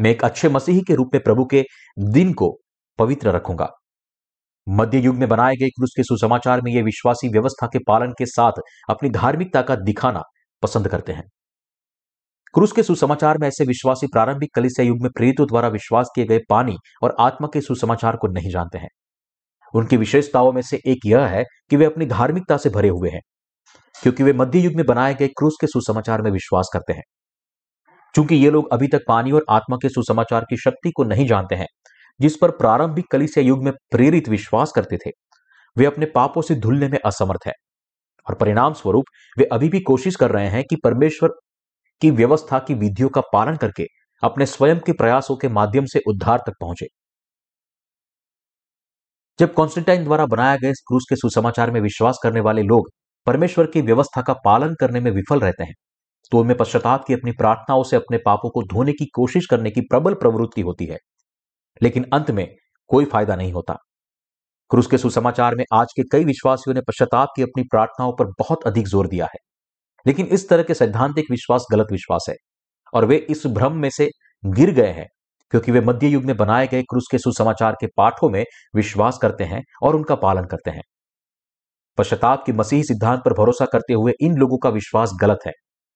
मैं एक अच्छे मसीही के रूप में प्रभु के दिन को पवित्र रखूँगा। मध्य युग में बनाए गए क्रूस के सुसमाचार में ये विश्वासी व्यवस्था के पालन के साथ अपनी धार्मिकता का दिखाना पसंद करते हैं। क्रूस के सुसमाचार में ऐसे विश्वासी प्रारंभिक कलिसिया युग में प्रेरितों द्वारा विश्वास किए गए पानी और आत्मा के सुसमाचार को नहीं जानते हैं। उनकी विशेषताओं में से एक यह है कि वे अपनी धार्मिकता से भरे हुए हैं, क्योंकि वे मध्य युग में बनाए गए क्रूस के सुसमाचार में विश्वास करते हैं। चूँकि ये लोग अभी तक पानी और आत्मा के सुसमाचार की शक्ति को नहीं जानते हैं, जिस पर प्रारंभिक कलिसिया युग में प्रेरित विश्वास करते थे, वे अपने पापों से धुलने में असमर्थ है। और परिणाम स्वरूप वे अभी भी कोशिश कर रहे हैं कि परमेश्वर की व्यवस्था की विधियों का पालन करके अपने स्वयं के प्रयासों के माध्यम से उद्धार तक पहुँचे। जब कॉन्स्टेंटाइन द्वारा बनाया गए क्रूस के सुसमाचार में विश्वास करने वाले लोग परमेश्वर की व्यवस्था का पालन करने में विफल रहते हैं तो उनमें पश्चाताप की अपनी प्रार्थनाओं से अपने पापों को धोने की कोशिश करने की प्रबल प्रवृत्ति होती है। लेकिन अंत में कोई फ़ायदा नहीं होता। क्रूस के सुसमाचार में आज के कई विश्वासियों ने पश्चाताप की अपनी प्रार्थनाओं पर बहुत अधिक ज़ोर दिया है। लेकिन इस तरह के सैद्धांतिक विश्वास गलत विश्वास है और वे इस भ्रम में से गिर गए हैं। क्योंकि वे मध्य युग में बनाए गए क्रूस के सुसमाचार के पाठों में विश्वास करते हैं और उनका पालन करते हैं। पश्चाताप के मसीही सिद्धांत पर भरोसा करते हुए इन लोगों का विश्वास गलत है,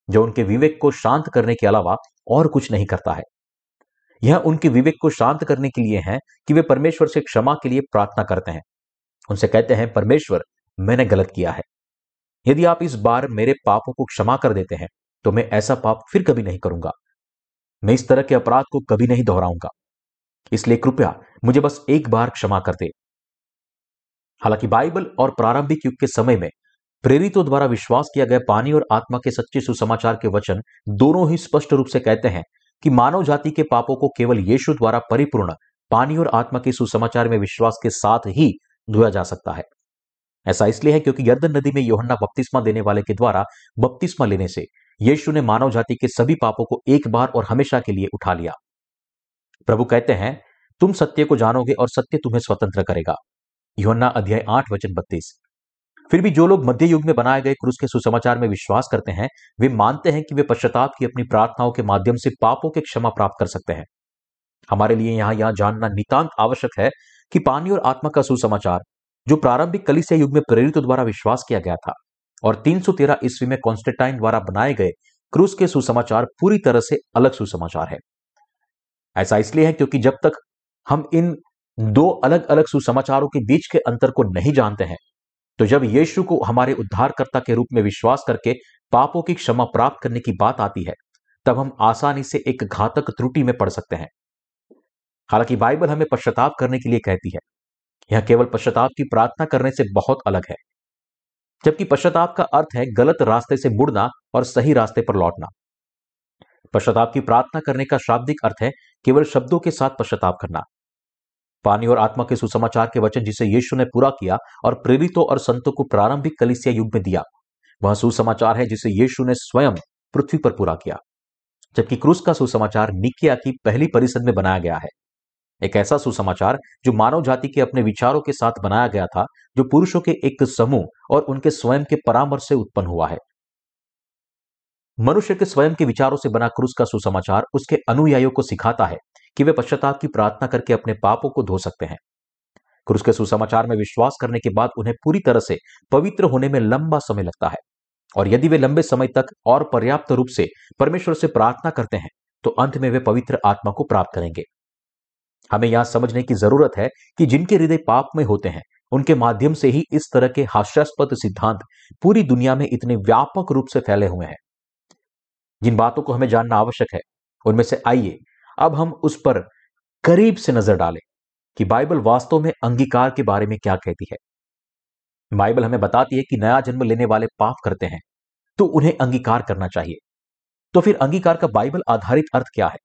जो उनके विवेक को शांत करने के अलावा और कुछ नहीं करता है। यह उनके विवेक को शांत करने के लिए है कि वे परमेश्वर से क्षमा के लिए प्रार्थना करते हैं। उनसे कहते हैं, परमेश्वर, मैंने गलत किया है। यदि आप इस बार मेरे पापों को क्षमा कर देते हैं तो मैं ऐसा पाप फिर कभी नहीं करूँगा। मैं इस तरह के अपराध को कभी नहीं दोहराऊँगा। इसलिए कृपया मुझे बस एक बार क्षमा कर दे। हालाँकि बाइबल और प्रारंभिक युग के समय में प्रेरितों द्वारा विश्वास किया गया पानी और आत्मा के सच्चे सुसमाचार के वचन दोनों ही स्पष्ट रूप से कहते हैं कि मानव जाति के पापों को केवल यीशु द्वारा परिपूर्ण पानी और आत्मा के सुसमाचार में विश्वास के साथ ही धोया जा सकता है। ऐसा इसलिए है क्योंकि यर्दन नदी में योहन्ना बपतिस्मा देने वाले के द्वारा बपतिस्मा लेने से यीशु ने मानव जाति के सभी पापों को एक बार और हमेशा के लिए उठा लिया। प्रभु कहते हैं, तुम सत्य को जानोगे और सत्य तुम्हें स्वतंत्र करेगा। योहन्ना अध्याय आठ, वचन बत्तीस। फिर भी जो लोग मध्य युग में बनाए गए क्रूस के सुसमाचार में विश्वास करते हैं, वे मानते हैं कि वे पश्चाताप की अपनी प्रार्थनाओं के माध्यम से पापों के क्षमा प्राप्त कर सकते हैं। हमारे लिए यहाँ यहाँ जानना नितांत आवश्यक है कि पानी और आत्मा का सुसमाचार, जो प्रारंभिक कलिसिया युग में प्रेरितों द्वारा विश्वास किया गया था और 313 ईस्वी में कॉन्स्टेंटाइन द्वारा बनाए गए क्रूस के सुसमाचार पूरी तरह से अलग सुसमाचार है। ऐसा इसलिए है क्योंकि जब तक हम इन दो अलग अलग सुसमाचारों के बीच के अंतर को नहीं जानते हैं तो जब यीशु को हमारे उद्धारकर्ता के रूप में विश्वास करके पापों की क्षमा प्राप्त करने की बात आती है, तब हम आसानी से एक घातक त्रुटि में पड़ सकते हैं। हालाँकि बाइबल हमें पश्चाताप करने के लिए कहती है, यह केवल पश्चाताप की प्रार्थना करने से बहुत अलग है। जबकि पश्चाताप का अर्थ है गलत रास्ते से मुड़ना और सही रास्ते पर लौटना। पश्चाताप की प्रार्थना करने का शाब्दिक अर्थ है केवल शब्दों के साथ पश्चाताप करना। पानी और आत्मा के सुसमाचार के वचन जिसे यीशु ने पूरा किया और प्रेरितों और संतों को प्रारंभिक कलिसिया युग में दिया, वह सुसमाचार है जिसे यीशु ने स्वयं पृथ्वी पर पूरा किया। जबकि क्रूस का सुसमाचार निकिया की पहली परिषद में बनाया गया है। एक ऐसा सुसमाचार जो मानव जाति के अपने विचारों के साथ बनाया गया था, जो पुरुषों के एक समूह और उनके स्वयं के परामर्श से उत्पन्न हुआ है। मनुष्य के स्वयं के विचारों से बना क्रूस का सुसमाचार उसके अनुयायियों को सिखाता है कि वे पश्चाताप की प्रार्थना करके अपने पापों को धो सकते हैं। क्रूस के सुसमाचार में विश्वास करने के बाद उन्हें पूरी तरह से पवित्र होने में लंबा समय लगता है। और यदि वे लंबे समय तक और पर्याप्त रूप से परमेश्वर से प्रार्थना करते हैं तो अंत में वे पवित्र आत्मा को प्राप्त करेंगे। हमें यहाँ समझने की ज़रूरत है कि जिनके हृदय पाप में होते हैं, उनके माध्यम से ही इस तरह के हास्यास्पद सिद्धांत पूरी दुनिया में इतने व्यापक रूप से फैले हुए हैं। जिन बातों को हमें जानना आवश्यक है, उनमें से आइए, अब हम उस पर करीब से नज़र डालें कि बाइबल वास्तव में अंगीकार के बारे में क्या कहती है। बाइबल हमें बताती है कि नया जन्म लेने वाले पाप करते हैं तो उन्हें अंगीकार करना चाहिए। तो फिर अंगीकार का बाइबल आधारित अर्थ क्या है?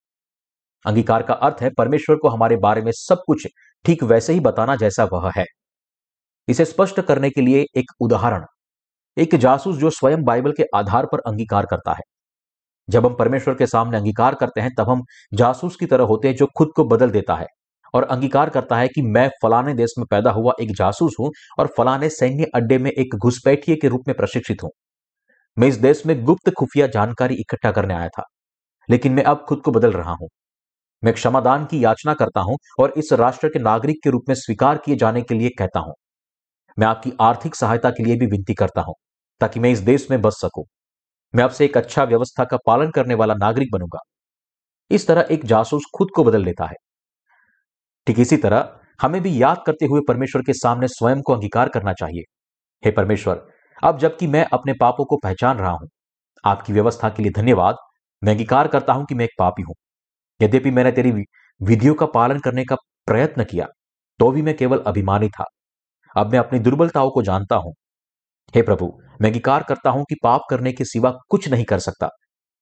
अंगीकार का अर्थ है, परमेश्वर को हमारे बारे में सब कुछ ठीक वैसे ही बताना जैसा वह है। इसे स्पष्ट करने के लिए एक उदाहरण। एक जासूस जो स्वयं बाइबल के आधार पर अंगीकार करता है। जब हम परमेश्वर के सामने अंगीकार करते हैं, तब हम जासूस की तरह होते हैं जो खुद को बदल देता है और अंगीकार करता है कि मैं फलाने देश में पैदा हुआ एक जासूस हूँ और फलाने सैन्य अड्डे में एक घुसपैठिए के रूप में प्रशिक्षित हूँ। मैं इस देश में गुप्त खुफिया जानकारी इकट्ठा करने आया था, लेकिन मैं अब खुद को बदल रहा हूँ। मैं क्षमादान की याचना करता हूँ और इस राष्ट्र के नागरिक के रूप में स्वीकार किए जाने के लिए कहता हूँ। मैं आपकी आर्थिक सहायता के लिए भी विनती करता हूँ, ताकि मैं इस देश में बस सकूँ। मैं आपसे एक अच्छा व्यवस्था का पालन करने वाला नागरिक बनूँगा। इस तरह एक जासूस खुद को बदल लेता है। ठीक इसी तरह, हमें भी याद करते हुए परमेश्वर के सामने स्वयं को अंगीकार करना चाहिए। हे परमेश्वर, अब जबकि मैं अपने पापों को पहचान रहा हूँ, आपकी व्यवस्था के लिए धन्यवाद। मैं अंगीकार करता हूँ कि मैं एक पापी हूँ। यद्यपि मैंने तेरी विधियों का पालन करने का प्रयत्न किया तो भी मैं केवल अभिमानी था। अब मैं अपनी दुर्बलताओं को जानता हूँ। हे प्रभु, मैं अंगीकार करता हूँ कि पाप करने के सिवा कुछ नहीं कर सकता,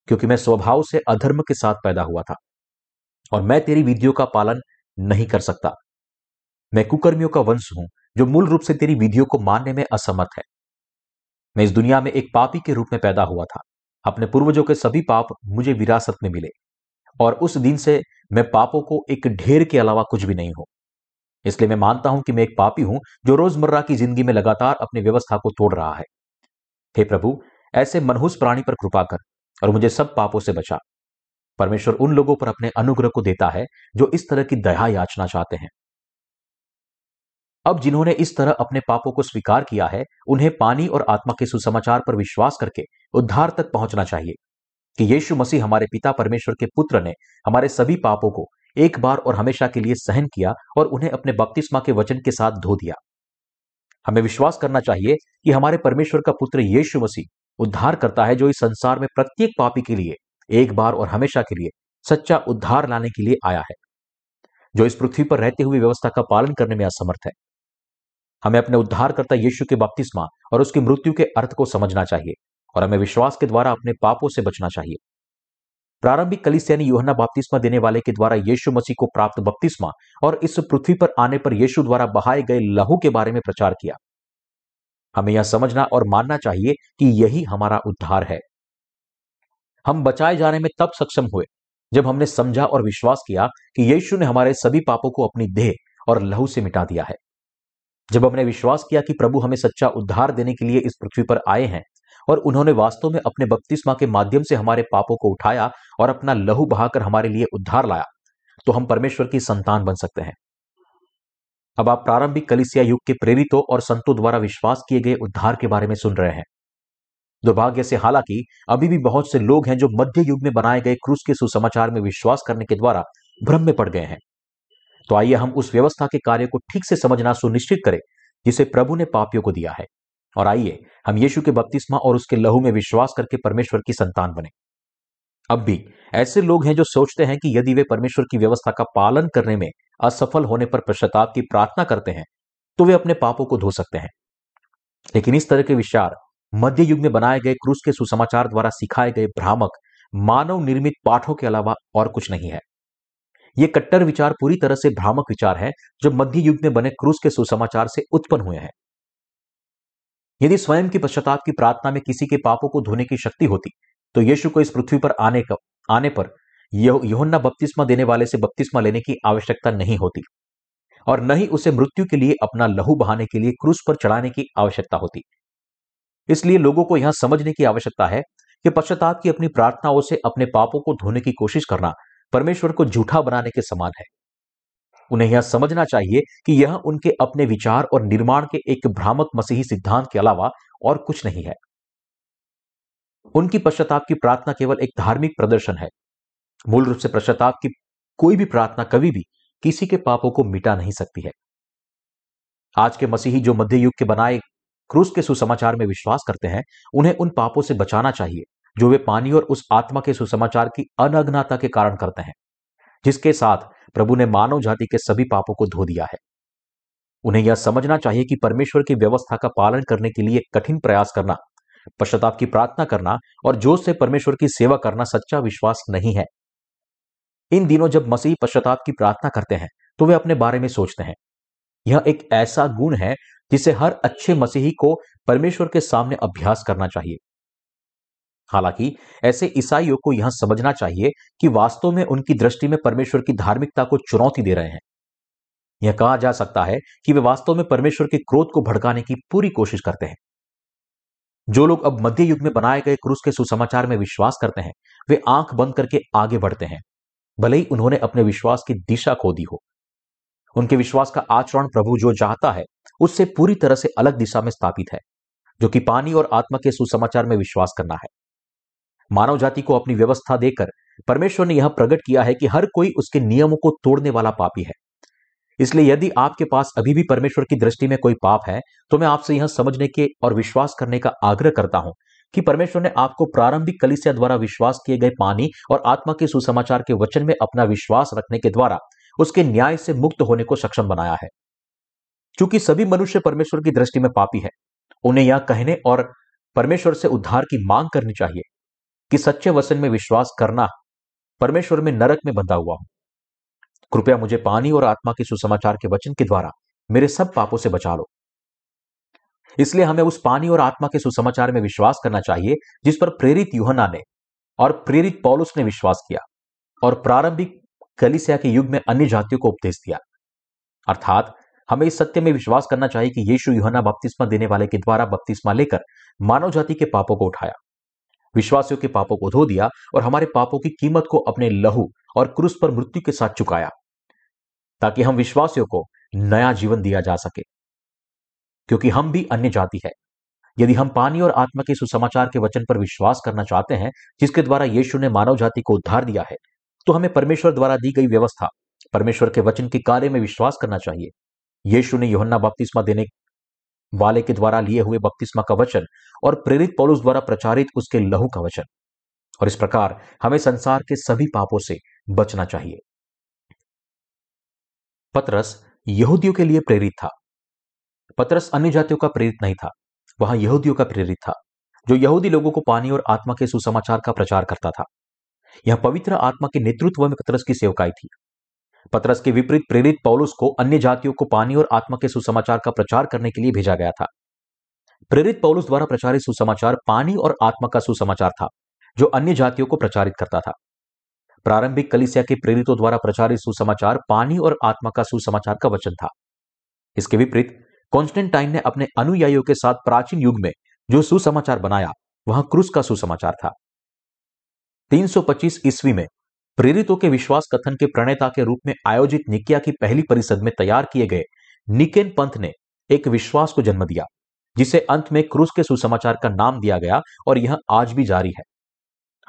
क्योंकि मैं स्वभाव से अधर्म के साथ पैदा हुआ था, और मैं तेरी विधियों का पालन नहीं कर सकता। मैं कुकर्मियों का वंश हूँ, जो मूल रूप से तेरी विधियों को मानने में असमर्थ है। मैं इस दुनिया में एक पापी के रूप में पैदा हुआ था। अपने पूर्वजों के सभी पाप मुझे विरासत में मिले। और उस दिन से मैं पापों को एक ढेर के अलावा कुछ भी नहीं हूँ। इसलिए मैं मानता हूँ कि मैं एक पापी हूँ, जो रोज़मर्रा की ज़िंदगी में लगातार अपनी व्यवस्था को तोड़ रहा है। हे प्रभु, ऐसे मनहूस प्राणी पर कृपा कर और मुझे सब पापों से बचा। परमेश्वर उन लोगों पर अपने अनुग्रह को देता है, जो इस तरह की दया याचना चाहते हैं। अब जिन्होंने इस तरह अपने पापों को स्वीकार किया है, उन्हें पानी और आत्मा के सुसमाचार पर विश्वास करके उद्धार तक पहुँचना चाहिए। कि यीशु मसीह हमारे पिता परमेश्वर के पुत्र ने हमारे सभी पापों को एक बार और हमेशा के लिए सहन किया और उन्हें अपने बपतिस्मा के वचन के साथ धो दिया। हमें विश्वास करना चाहिए कि हमारे परमेश्वर का पुत्र यीशु मसीह उद्धार करता है जो इस संसार में प्रत्येक पापी के लिए, एक बार और हमेशा के लिए सच्चा उद्धार लाने के लिए आया है। जो इस पृथ्वी पर रहते हुए व्यवस्था का पालन करने में असमर्थ है। हमें अपने उद्धारकर्ता यीशु के बपतिस्मा और उसकी मृत्यु के अर्थ को समझना चाहिए। और हमें विश्वास के द्वारा अपने पापों से बचना चाहिए। प्रारंभिक कलिसियानी योहना बपतिस्मा देने वाले के द्वारा यीशु मसीह को प्राप्त बपतिस्मा और इस पृथ्वी पर आने पर यीशु द्वारा बहाए गए लहू के बारे में प्रचार किया। हमें यह समझना और मानना चाहिए कि यही हमारा उद्धार है। हम बचाए जाने में तब सक्षम हुए, जब हमने समझा और विश्वास किया कि यीशु ने हमारे सभी पापों को अपनी देह और लहू से मिटा दिया है। जब हमने विश्वास किया कि प्रभु हमें सच्चा उद्धार देने के लिए इस पृथ्वी पर आए हैं और उन्होंने वास्तव में अपने बपतिस्मा के माध्यम से हमारे पापों को उठाया और अपना लहू बहाकर हमारे लिए उद्धार लाया। तो हम परमेश्वर की संतान बन सकते हैं। अब आप प्रारंभिक कलिसिया युग के प्रेरितों और संतों द्वारा विश्वास किए गए उद्धार के बारे में सुन रहे हैं। दुर्भाग्य से हालाँकि, अभी भी बहुत से लोग हैं जो मध्य युग में बनाए गए क्रूस के सुसमाचार में विश्वास करने के द्वारा भ्रम में पड़ गए हैं। तो आइए हम उस व्यवस्था के कार्य को ठीक से समझना सुनिश्चित करें, जिसे प्रभु ने पापियों को दिया है। और आइए, हम यीशु के बपतिस्मा और उसके लहू में विश्वास करके परमेश्वर की संतान बने। अब भी, ऐसे लोग हैं जो सोचते हैं कि यदि वे परमेश्वर की व्यवस्था का पालन करने में असफल होने पर पश्चाताप की प्रार्थना करते हैं तो वे अपने पापों को धो सकते हैं। लेकिन इस तरह के विचार मध्य युग में बनाए गए क्रूस के सुसमाचार द्वारा सिखाए गए भ्रामक मानव निर्मित पाठों के अलावा और कुछ नहीं है। ये कट्टर विचार पूरी तरह से भ्रामक विचार है, जो मध्य युग में बने क्रूस के सुसमाचार से उत्पन्न हुए हैं। यदि स्वयं की पश्चाताप की प्रार्थना में किसी के पापों को धोने की शक्ति होती तो यीशु को इस पृथ्वी पर आने का, आने पर योहन्ना बपतिस्मा देने वाले से बपतिस्मा लेने की आवश्यकता नहीं होती और न ही उसे मृत्यु के लिए अपना लहू बहाने के लिए क्रूस पर चढ़ाने की आवश्यकता होती। इसलिए लोगों को यहाँ समझने की आवश्यकता है कि पश्चाताप की अपनी प्रार्थनाओं से अपने पापों को धोने की कोशिश करना परमेश्वर को झूठा बनाने के समान है। उन्हें यह समझना चाहिए कि यह उनके अपने विचार और निर्माण के एक भ्रामक मसीही सिद्धांत के अलावा और कुछ नहीं है। उनकी पश्चाताप की प्रार्थना केवल एक धार्मिक प्रदर्शन है। मूल रूप से पश्चाताप की कोई भी प्रार्थना कभी भी किसी के पापों को मिटा नहीं सकती है। आज के मसीही जो मध्य युग के बनाए क्रूस के सुसमाचार में विश्वास करते हैं, उन्हें उन पापों से बचाना चाहिए, जो वे पानी और उस आत्मा के सुसमाचार की अनग्नता के कारण करते हैं। जिसके साथ प्रभु ने मानव जाति के सभी पापों को धो दिया है। उन्हें यह समझना चाहिए कि परमेश्वर की व्यवस्था का पालन करने के लिए कठिन प्रयास करना, पश्चाताप की प्रार्थना करना और जोश से परमेश्वर की सेवा करना सच्चा विश्वास नहीं है। इन दिनों जब मसीह पश्चाताप की प्रार्थना करते हैं तो वे अपने बारे में सोचते हैं। यह एक ऐसा गुण है जिसे हर अच्छे मसीही को परमेश्वर के सामने अभ्यास करना चाहिए। हालाँकि, ऐसे ईसाइयों को यह समझना चाहिए कि वास्तव में उनकी दृष्टि में परमेश्वर की धार्मिकता को चुनौती दे रहे हैं। यह कहा जा सकता है कि वे वास्तव में परमेश्वर के क्रोध को भड़काने की पूरी कोशिश करते हैं। जो लोग अब मध्य युग में बनाए गए क्रूस के सुसमाचार में विश्वास करते हैं, वे आँख बंद करके आगे बढ़ते हैं, भले ही उन्होंने अपने विश्वास की दिशा खो दी हो। उनके विश्वास का आचरण प्रभु जो चाहता है, उससे पूरी तरह से अलग दिशा में स्थापित है, जो कि पानी और आत्मा के सुसमाचार में विश्वास करना है। मानव जाति को अपनी व्यवस्था देकर परमेश्वर ने यह प्रकट किया है कि हर कोई उसके नियमों को तोड़ने वाला पापी है। इसलिए यदि आपके पास अभी भी परमेश्वर की दृष्टि में कोई पाप है तो मैं आपसे यह समझने के और विश्वास करने का आग्रह करता हूँ कि परमेश्वर ने आपको प्रारंभिक कलिसिया द्वारा विश्वास किए गए पानी और आत्मा के सुसमाचार के वचन में अपना विश्वास रखने के द्वारा उसके न्याय से मुक्त होने को सक्षम बनाया है। क्योंकि सभी मनुष्य परमेश्वर की दृष्टि में पापी है, उन्हें यह कहने और परमेश्वर से उद्धार की मांग करनी चाहिए। कि सच्चे वचन में विश्वास करना परमेश्वर में नरक में बंधा हुआ हूँ। कृपया मुझे पानी और आत्मा के सुसमाचार के वचन के द्वारा मेरे सब पापों से बचा लो। इसलिए हमें उस पानी और आत्मा के सुसमाचार में विश्वास करना चाहिए, जिस पर प्रेरित युहना ने और प्रेरित पौलुस ने विश्वास किया और प्रारंभिक कलिसिया के युग में अन्य जातियों को उपदेश दिया। अर्थात हमें इस सत्य में विश्वास करना चाहिए कि यीशु युहना बपतिस्मा देने वाले के द्वारा बपतिस्मा लेकर मानव जाति के पापों को उठाया। विश्वासियों के पापों को धो दिया और हमारे पापों की कीमत को अपने लहू और क्रूस पर मृत्यु के साथ चुकाया, ताकि हम विश्वासियों को नया जीवन दिया जा सके। क्योंकि हम भी अन्य जाति है। यदि हम पानी और आत्मा के सुसमाचार के वचन पर विश्वास करना चाहते हैं, जिसके द्वारा यीशु ने मानव जाति को उद्धार दिया है तो हमें परमेश्वर द्वारा दी गई व्यवस्था, परमेश्वर के वचन के कार्य में विश्वास करना चाहिए। यीशु ने योहन्ना बपतिस्मा देने वाले के द्वारा लिए हुए बपतिस्मा का वचन और प्रेरित पौलुस द्वारा प्रचारित उसके लहू का वचन। और इस प्रकार हमें संसार के सभी पापों से बचना चाहिए। पतरस यहूदियों के लिए प्रेरित था। पतरस अन्य जातियों का प्रेरित नहीं था। वह यहूदियों का प्रेरित था, जो यहूदी लोगों को पानी और आत्मा के सुसमाचार का प्रचार करता था। यह पवित्र आत्मा के नेतृत्व में पतरस की सेवकाई थी। पतरस के विपरीत प्रेरित पौलुस को अन्य जातियों को पानी और आत्मा के सुसमाचार का प्रचार करने के लिए भेजा गया था। प्रेरित पौलुस द्वारा प्रचारित सुसमाचार पानी और आत्मा का सुसमाचार था, जो अन्य जातियों को प्रचारित करता था। प्रारंभिक कलिसिया के प्रेरितों द्वारा प्रचारित सुसमाचार पानी और आत्मा का सुसमाचार का वचन था। इसके विपरीत, कॉन्स्टेंटाइन ने अपने अनुयायियों के साथ प्राचीन युग में जो सुसमाचार बनाया, वह क्रूस का सुसमाचार था। 325 ईस्वी में प्रेरितों के विश्वास कथन के प्रणेता के रूप में आयोजित निकिया की पहली परिषद में तैयार किए गए निकेन पंथ ने एक विश्वास को जन्म दिया, जिसे अंत में क्रूस के सुसमाचार का नाम दिया गया और यह आज भी जारी है।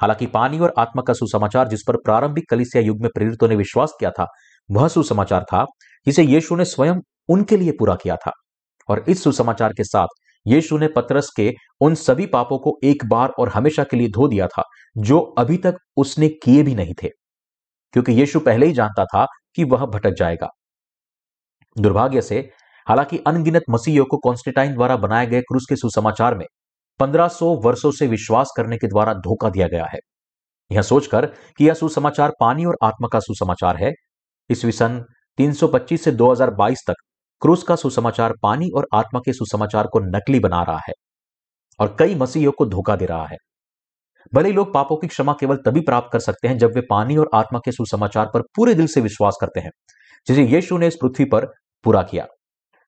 हालाँकि पानी और आत्मा का सुसमाचार जिस पर प्रारंभिक कलिसिया युग में प्रेरितों ने विश्वास किया था, वह सुसमाचार था, जिसे यीशु ने स्वयं उनके लिए पूरा किया था। और इस सुसमाचार के साथ यीशु ने पतरस के उन सभी पापों को एक बार और हमेशा के लिए धो दिया था, जो अभी तक उसने किए भी नहीं थे। क्योंकि यीशु पहले ही जानता था कि वह भटक जाएगा। दुर्भाग्य से, हालाँकि अनगिनत मसीहियों को कॉन्स्टेटाइन द्वारा बनाए गए क्रूस के सुसमाचार में 1500 वर्षों से विश्वास करने के द्वारा धोखा दिया गया है। यह सोचकर कि यह सुसमाचार पानी और आत्मा का सुसमाचार है, ईस्वी सन 325 से 2022 तक क्रूस का सुसमाचार पानी और आत्मा के सुसमाचार को नकली बना रहा है और कई मसीहियों को धोखा दे रहा है। भले ही लोग पापों की क्षमा केवल तभी प्राप्त कर सकते हैं जब वे पानी और आत्मा के सुसमाचार पर पूरे दिल से विश्वास करते हैं। जिसे यीशु ने इस पृथ्वी पर पूरा किया।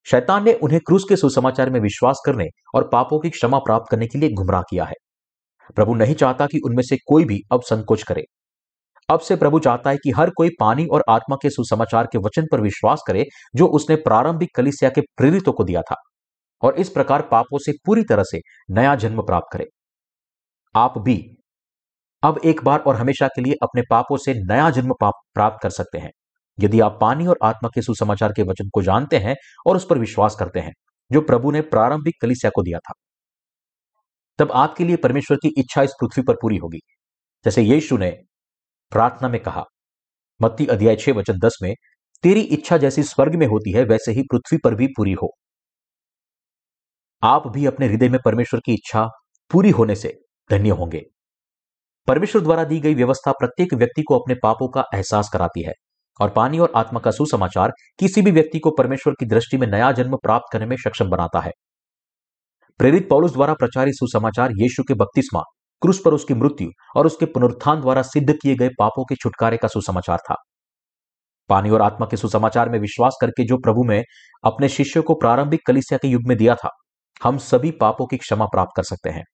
शैतान ने उन्हें क्रूस के सुसमाचार में विश्वास करने और पापों की क्षमा प्राप्त करने के लिए गुमराह किया है। प्रभु नहीं चाहता कि उनमें से कोई भी अब संकोच करे। अब से प्रभु चाहता है कि हर कोई पानी और आत्मा के सुसमाचार के वचन पर विश्वास करे, जो उसने प्रारंभिक कलिसिया के प्रेरितों को दिया था। और इस प्रकार पापों से पूरी तरह से नया जन्म प्राप्त करे। आप भी अब एक बार और हमेशा के लिए अपने पापों से नया जन्म प्राप्त कर सकते हैं। यदि आप पानी और आत्मा के सुसमाचार के वचन को जानते हैं और उस पर विश्वास करते हैं, जो प्रभु ने प्रारंभिक कलिसिया को दिया था, तब आपके लिए परमेश्वर की इच्छा इस पृथ्वी पर पूरी होगी। जैसे यीशु ने प्रार्थना में कहा, मत्ती अध्याय छह वचन दस में, तेरी इच्छा जैसी स्वर्ग में होती है, वैसे ही पृथ्वी पर भी पूरी हो। आप भी अपने हृदय में परमेश्वर की इच्छा पूरी होने से धन्य होंगे। परमेश्वर द्वारा दी गई व्यवस्था प्रत्येक व्यक्ति को अपने पापों का एहसास कराती है और पानी और आत्मा का सुसमाचार किसी भी व्यक्ति को परमेश्वर की दृष्टि में नया जन्म प्राप्त करने में सक्षम बनाता है। प्रेरित पौलुस द्वारा प्रचारित सुसमाचार यीशु के बपतिस्मा, क्रूस पर उसकी मृत्यु और उसके पुनरुत्थान द्वारा सिद्ध किए गए पापों के छुटकारे का सुसमाचार था। पानी और आत्मा के सुसमाचार में विश्वास करके जो प्रभु में अपने शिष्यों को प्रारंभिक कलिसिया के युग में दिया था, हम सभी पापों की क्षमा प्राप्त कर सकते हैं।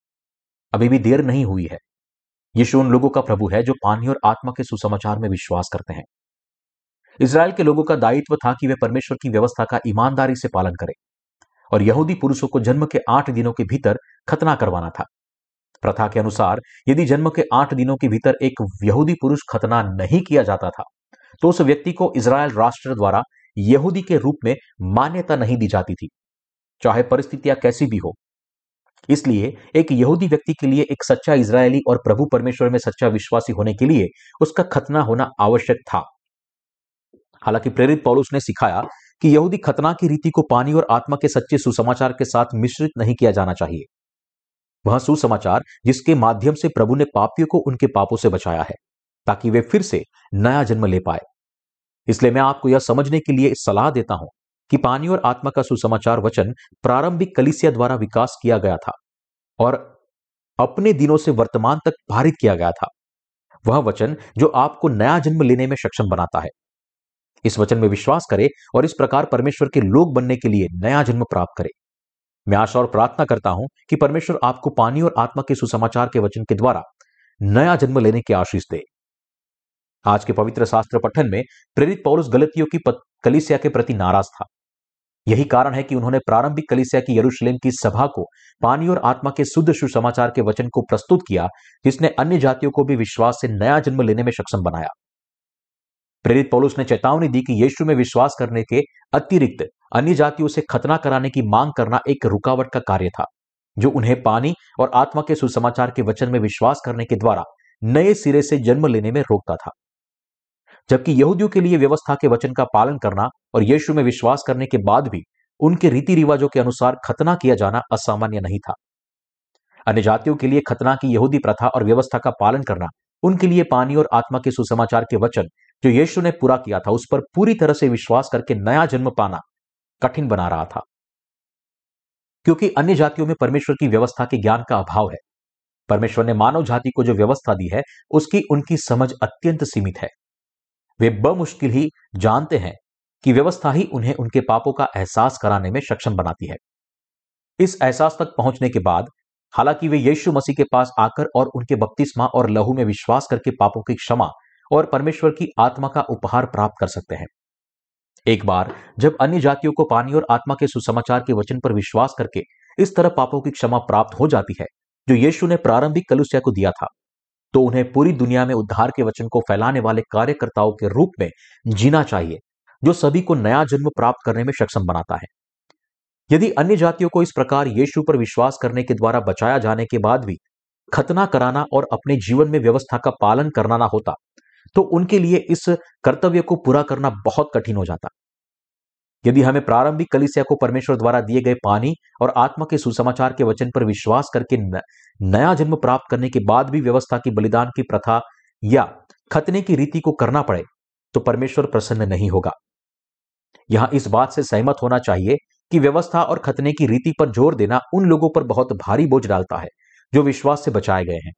अभी भी देर नहीं हुई है। यीशु उन लोगों का प्रभु है जो पानी और आत्मा के सुसमाचार में विश्वास करते हैं। इसराइल के लोगों का दायित्व था कि वे परमेश्वर की व्यवस्था का ईमानदारी से पालन करें और यहूदी पुरुषों को जन्म के आठ दिनों के भीतर खतना करवाना था। प्रथा के अनुसार, यदि जन्म के आठ दिनों के भीतर एक यहूदी पुरुष खतना नहीं किया जाता था तो उस व्यक्ति को इसराइल राष्ट्र द्वारा यहूदी के रूप में मान्यता नहीं दी जाती थी। चाहे परिस्थितियाँ कैसी भी हो इसलिए एक यहूदी व्यक्ति के लिए एक सच्चा इसराइली और प्रभु परमेश्वर में सच्चा विश्वासी होने के लिए उसका खतना होना आवश्यक था। हालाँकि प्रेरित पौलुस ने सिखाया कि यहूदी खतना की रीति को पानी और आत्मा के सच्चे सुसमाचार के साथ मिश्रित नहीं किया जाना चाहिए। वह सुसमाचार जिसके माध्यम से प्रभु ने पापियों को उनके पापों से बचाया है, ताकि वे फिर से नया जन्म ले पाए। इसलिए मैं आपको यह समझने के लिए सलाह देता हूँ कि पानी और आत्मा का सुसमाचार वचन प्रारंभिक कलिसिया द्वारा विकास किया गया था और अपने दिनों से वर्तमान तक पारित किया गया था। वह वचन जो आपको नया जन्म लेने में सक्षम बनाता है। इस वचन में विश्वास करें और इस प्रकार परमेश्वर के लोग बनने के लिए नया जन्म प्राप्त करें। मैं आशा और प्रार्थना करता हूँ कि परमेश्वर आपको पानी और आत्मा के सुसमाचार के वचन के द्वारा नया जन्म लेने की आशीष दे। आज के पवित्र शास्त्र पठन में प्रेरित पौरुष गलतियों की कलिसिया के प्रति नाराज़ था। यही कारण है कि उन्होंने प्रारंभिक कलिसिया की यरूशलेम की सभा को पानी और आत्मा के शुद्ध सुसमाचार के वचन को प्रस्तुत किया, जिसने अन्य जातियों को भी विश्वास से नया जन्म लेने में सक्षम बनाया। प्रेरित पौलुस ने चेतावनी दी कि यीशु में विश्वास करने के अतिरिक्त अन्य जातियों से खतना कराने की मांग करना एक रुकावट का कार्य था, जो उन्हें पानी और आत्मा के सुसमाचार के वचन में विश्वास करने के द्वारा नए सिरे से जन्म लेने में रोकता था। जबकि यहूदियों के लिए व्यवस्था के वचन का पालन करना और यीशु में विश्वास करने के बाद भी उनके रीति रिवाजों के अनुसार खतना किया जाना असामान्य नहीं था। अन्य जातियों के लिए खतना की यहूदी प्रथा और व्यवस्था का पालन करना, उनके लिए पानी और आत्मा के सुसमाचार के वचन जो यीशु ने पूरा किया था, उस पर पूरी तरह से विश्वास करके नया जन्म पाना कठिन बना रहा था। क्योंकि अन्य जातियों में परमेश्वर की व्यवस्था के ज्ञान का अभाव है। परमेश्वर ने मानव जाति को जो व्यवस्था दी है, उसकी उनकी समझ अत्यंत सीमित है। वे बमुश्किल ही जानते हैं कि व्यवस्था ही उन्हें उनके पापों का एहसास कराने में सक्षम बनाती है। इस एहसास तक पहुँचने के बाद, हालाँकि वे यीशु मसीह के पास आकर और उनके बपतिस्मा और लहू में विश्वास करके पापों की क्षमा और परमेश्वर की आत्मा का उपहार प्राप्त कर सकते हैं। एक बार जब अन्य जातियों को पानी और आत्मा के सुसमाचार के वचन पर विश्वास करके इस तरह पापों की क्षमा प्राप्त हो जाती है, जो यीशु ने प्रारंभिक कलुसिया को दिया था तो उन्हें पूरी दुनिया में उद्धार के वचन को फैलाने वाले कार्यकर्ताओं के रूप में जीना चाहिए, जो सभी को नया जन्म प्राप्त करने में सक्षम बनाता है। यदि अन्य जातियों को इस प्रकार यीशु पर विश्वास करने के द्वारा बचाया जाने के बाद भी खतना कराना और अपने जीवन में व्यवस्था का पालन करना ना होता तो उनके लिए इस कर्तव्य को पूरा करना बहुत कठिन हो जाता। यदि हमें प्रारंभिक कलिसिया को परमेश्वर द्वारा दिए गए पानी और आत्मा के सुसमाचार के वचन पर विश्वास करके न, नया जन्म प्राप्त करने के बाद भी व्यवस्था की बलिदान की प्रथा या खतने की रीति को करना पड़े तो परमेश्वर प्रसन्न नहीं होगा। यहाँ इस बात से सहमत होना चाहिए कि व्यवस्था और खतने की रीति पर ज़ोर देना उन लोगों पर बहुत भारी बोझ डालता है जो विश्वास से बचाए गए हैं।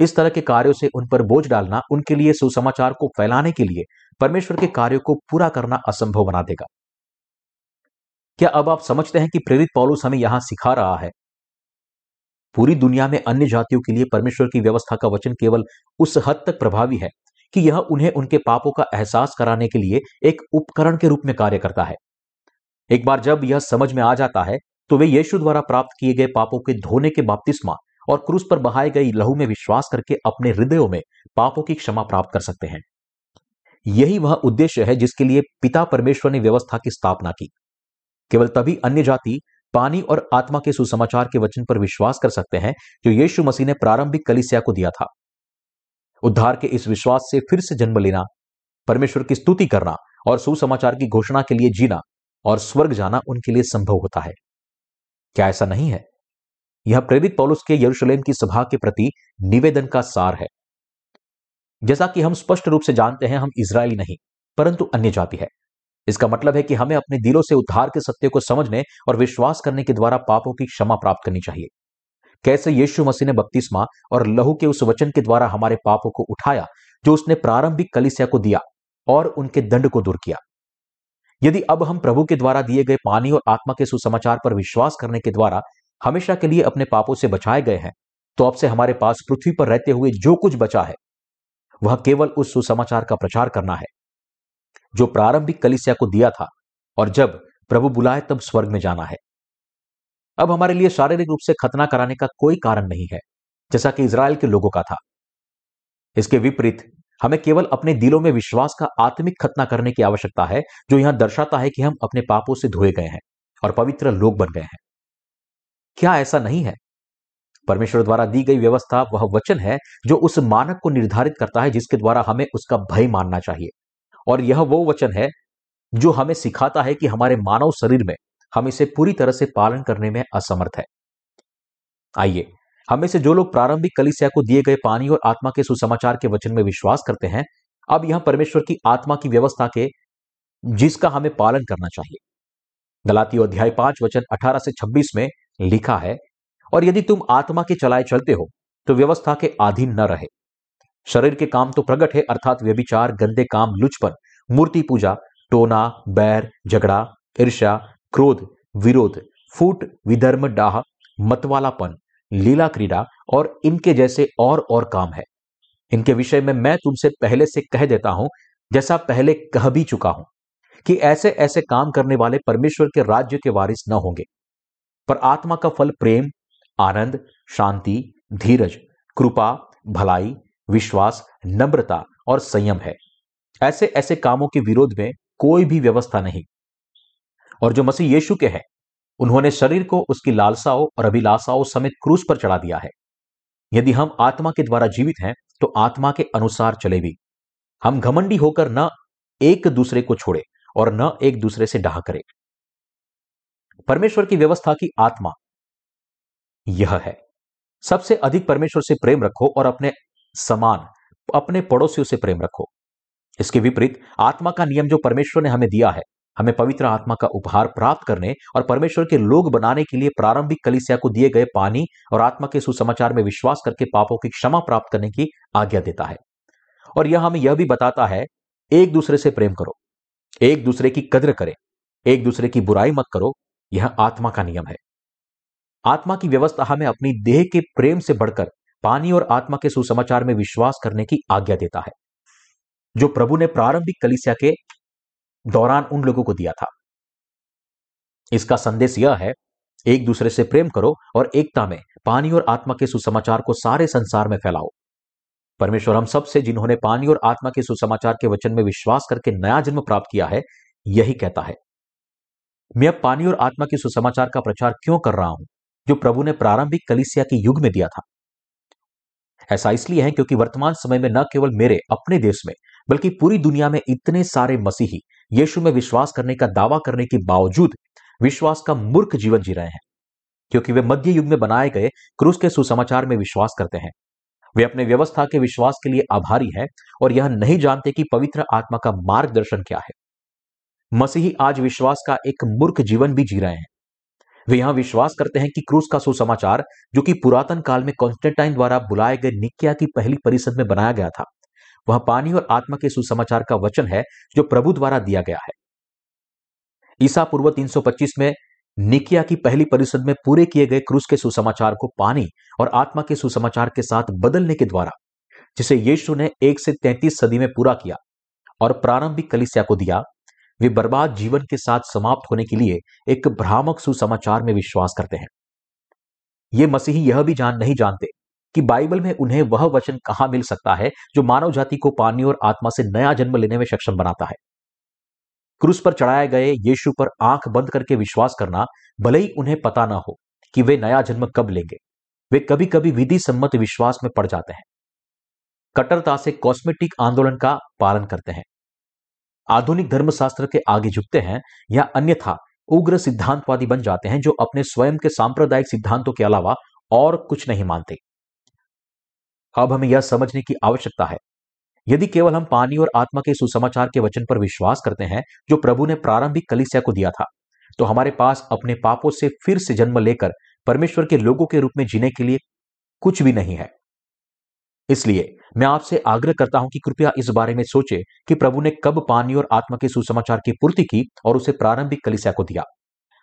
इस तरह के कार्यों से उन पर बोझ डालना, उनके लिए सुसमाचार को फैलाने के लिए परमेश्वर के कार्यों को पूरा करना असंभव बना देगा। क्या अब आप समझते हैं कि प्रेरित पौलुस हमें यहाँ सिखा रहा है? पूरी दुनिया में अन्य जातियों के लिए परमेश्वर की व्यवस्था का वचन केवल उस हद तक प्रभावी है कि यह उन्हें उनके पापों का एहसास कराने के लिए एक उपकरण के रूप में कार्य करता है। एक बार जब यह समझ में आ जाता है तो वे यीशु द्वारा प्राप्त किए गए पापों के धोने के बाप्तिस्मा और क्रूस पर बहाए गई लहू में विश्वास करके अपने हृदयों में पापों की क्षमा प्राप्त कर सकते हैं। यही वह उद्देश्य है जिसके लिए पिता परमेश्वर ने व्यवस्था की स्थापना की। केवल तभी अन्य जाति, पानी और आत्मा के सुसमाचार के वचन पर विश्वास कर सकते हैं जो यीशु मसीह ने प्रारंभिक कलिसिया को दिया था। उद्धार के इस विश्वास से फिर से जन्म लेना, परमेश्वर की स्तुति करना और सुसमाचार की घोषणा के लिए जीना और स्वर्ग जाना उनके लिए संभव होता है। क्या ऐसा नहीं है? यह प्रेरित पौलुस के यरूशलेम की सभा के प्रति निवेदन का सार है। जैसा कि हम स्पष्ट रूप से जानते हैं, हम इसराइली नहीं, परंतु अन्य जाति है। इसका मतलब है कि हमें अपने दिलों से उद्धार के सत्य को समझने और विश्वास करने के द्वारा पापों की क्षमा प्राप्त करनी चाहिए। कैसे यीशु मसीह ने बपतिस्मा और लहू के उस वचन के द्वारा हमारे पापों को उठाया, जो उसने प्रारंभिक कलिसिया को दिया और उनके दंड को दूर किया। यदि अब हम प्रभु के द्वारा दिए गए पानी और आत्मा के सुसमाचार पर विश्वास करने के द्वारा हमेशा के लिए अपने पापों से बचाए गए हैं। तो अब से हमारे पास पृथ्वी पर रहते हुए जो कुछ बचा है, वह केवल उस सुसमाचार का प्रचार करना है, जो प्रारंभिक कलिसिया को दिया था और जब प्रभु बुलाए तब स्वर्ग में जाना है। अब हमारे लिए शारीरिक रूप से खतना कराने का कोई कारण नहीं है, जैसा कि इसराइल के लोगों का था। इसके विपरीत, हमें केवल अपने दिलों में विश्वास का आत्मिक खतना करने की आवश्यकता है, जो यहाँ दर्शाता है कि हम अपने पापों से धोए गए हैं और पवित्र लोग बन गए हैं। क्या ऐसा नहीं है? परमेश्वर द्वारा दी गई व्यवस्था वह वचन है, जो उस मानक को निर्धारित करता है, जिसके द्वारा हमें उसका भय मानना चाहिए। और यह वो वचन है, जो हमें सिखाता है कि हमारे मानव शरीर में हम इसे पूरी तरह से पालन करने में असमर्थ है। आइए, हमें से जो लोग प्रारंभिक कलिसिया को दिए गए पानी और आत्मा के सुसमाचार के वचन में विश्वास करते हैं, अब यह परमेश्वर की आत्मा की व्यवस्था के, जिसका हमें पालन करना चाहिए। गलाती अध्याय पाँच वचन अठारह से छब्बीस में लिखा है, और यदि तुम आत्मा के चलाए चलते हो तो व्यवस्था के अधीन न रहे। शरीर के काम तो प्रकट है, अर्थात व्यभिचार, गंदे काम, लुचपन, मूर्ति पूजा, टोना, बैर, झगड़ा, ईर्ष्या, क्रोध, विरोध, फूट, विधर्म, डाह, मतवालापन, लीला क्रीड़ा, और इनके जैसे और और काम है। इनके विषय में मैं तुमसे पहले से कह देता हूँ, जैसा पहले कह भी चुका हूँ, कि ऐसे ऐसे काम करने वाले परमेश्वर के राज्य के वारिस न होंगे। पर आत्मा का फल प्रेम, आनंद, शांति, धीरज, कृपा, भलाई, विश्वास, नम्रता और संयम है। ऐसे ऐसे कामों के विरोध में कोई भी व्यवस्था नहीं। और जो मसीह यीशु के हैं, उन्होंने शरीर को उसकी लालसाओं और अभिलाषाओं समेत क्रूस पर चढ़ा दिया है। यदि हम आत्मा के द्वारा जीवित हैं तो आत्मा के अनुसार चले भी। हम घमंडी होकर न एक दूसरे को छोड़े और न एक दूसरे से डाह करें। परमेश्वर की व्यवस्था की आत्मा। यह है। सबसे अधिक परमेश्वर से प्रेम रखो और अपने समान, अपने पड़ोसियों से प्रेम रखो। इसके विपरीत, आत्मा का नियम जो परमेश्वर ने हमें दिया है, हमें पवित्र आत्मा का उपहार प्राप्त करने और परमेश्वर के लोग बनाने के लिए प्रारंभिक कलिसिया को दिए गए पानी और आत्मा के सुसमाचार में विश्वास करके पापों की क्षमा प्राप्त करने की आज्ञा देता है। और यह हमें यह भी बताता है, एक दूसरे से प्रेम करो। एक दूसरे की कद्र करें। एक दूसरे की बुराई मत करो। यह आत्मा का नियम है। आत्मा की व्यवस्था हमें अपनी देह के प्रेम से बढ़कर, पानी और आत्मा के सुसमाचार में विश्वास करने की आज्ञा देता है। जो प्रभु ने प्रारंभिक कलिसिया के दौरान उन लोगों को दिया था। इसका संदेश यह है, एक दूसरे से प्रेम करो और एकता में पानी और आत्मा के सुसमाचार को सारे संसार में फैलाओ। परमेश्वर हम सबसे जिन्होंने पानी और आत्मा के सुसमाचार के वचन में विश्वास करके नया जन्म प्राप्त किया है, यही कहता है। मैं अब पानी और आत्मा के सुसमाचार का प्रचार क्यों कर रहा हूँ, जो प्रभु ने प्रारंभिक कलिसिया के युग में दिया था? ऐसा इसलिए है क्योंकि वर्तमान समय में न केवल मेरे, अपने देश में, बल्कि पूरी दुनिया में इतने सारे मसीही, यीशु में विश्वास करने का दावा करने के बावजूद विश्वास का मूर्ख जीवन जी रहे हैं। क्योंकि वे मध्य युग में बनाए गए क्रूस के सुसमाचार में विश्वास करते हैं। वे अपने व्यवस्था के विश्वास के लिए आभारी हैं और यह नहीं जानते कि पवित्र आत्मा का मार्गदर्शन क्या है। मसीही आज विश्वास का एक मूर्ख जीवन भी जी रहे हैं। वे यहाँ विश्वास करते हैं कि क्रूस का सुसमाचार, जो कि पुरातन काल में कॉन्स्टेंटाइन द्वारा बुलाए गए निकिया की पहली परिषद में बनाया गया था, वह पानी और आत्मा के सुसमाचार का वचन है, जो प्रभु द्वारा दिया गया है। ईसा पूर्व 325 में निकिया की पहली परिषद में पूरे किए गए क्रूस के सुसमाचार को पानी और आत्मा के सुसमाचार के साथ बदलने के द्वारा, जिसे यीशु ने एक से तैंतीस सदी में पूरा किया और प्रारंभिक कलिसिया को दिया वे बर्बाद जीवन के साथ समाप्त होने के लिए एक भ्रामक सुसमाचार में विश्वास करते हैं। ये मसीही यह भी जान नहीं जानते कि बाइबल में उन्हें वह वचन कहाँ मिल सकता है जो मानव जाति को पानी और आत्मा से नया जन्म लेने में सक्षम बनाता है। क्रूस पर चढ़ाए गए यीशु पर आँख बंद करके विश्वास करना भले ही उन्हें पता ना हो कि वे नया जन्म कब लेंगे। वे कभी कभी विधि सम्मत विश्वास में पड़ जाते हैं। कट्टरता से कॉस्मेटिक आंदोलन का पालन करते हैं। आधुनिक धर्मशास्त्र के आगे झुकते हैं या अन्यथा उग्र सिद्धांतवादी बन जाते हैं जो अपने स्वयं के सांप्रदायिक सिद्धांतों के अलावा और कुछ नहीं मानते। अब हमें यह समझने की आवश्यकता है। यदि केवल हम पानी और आत्मा के सुसमाचार के वचन पर विश्वास करते हैं, जो प्रभु ने प्रारंभिक कलिसिया को दिया था तो हमारे पास अपने पापों से फिर से जन्म लेकर परमेश्वर के लोगों के रूप में जीने के लिए कुछ भी नहीं है। इसलिए मैं आपसे आग्रह करता हूँ कि कृपया इस बारे में सोचे कि प्रभु ने कब पानी और आत्मा के सुसमाचार की पूर्ति की और उसे प्रारंभिक कलिसिया को दिया।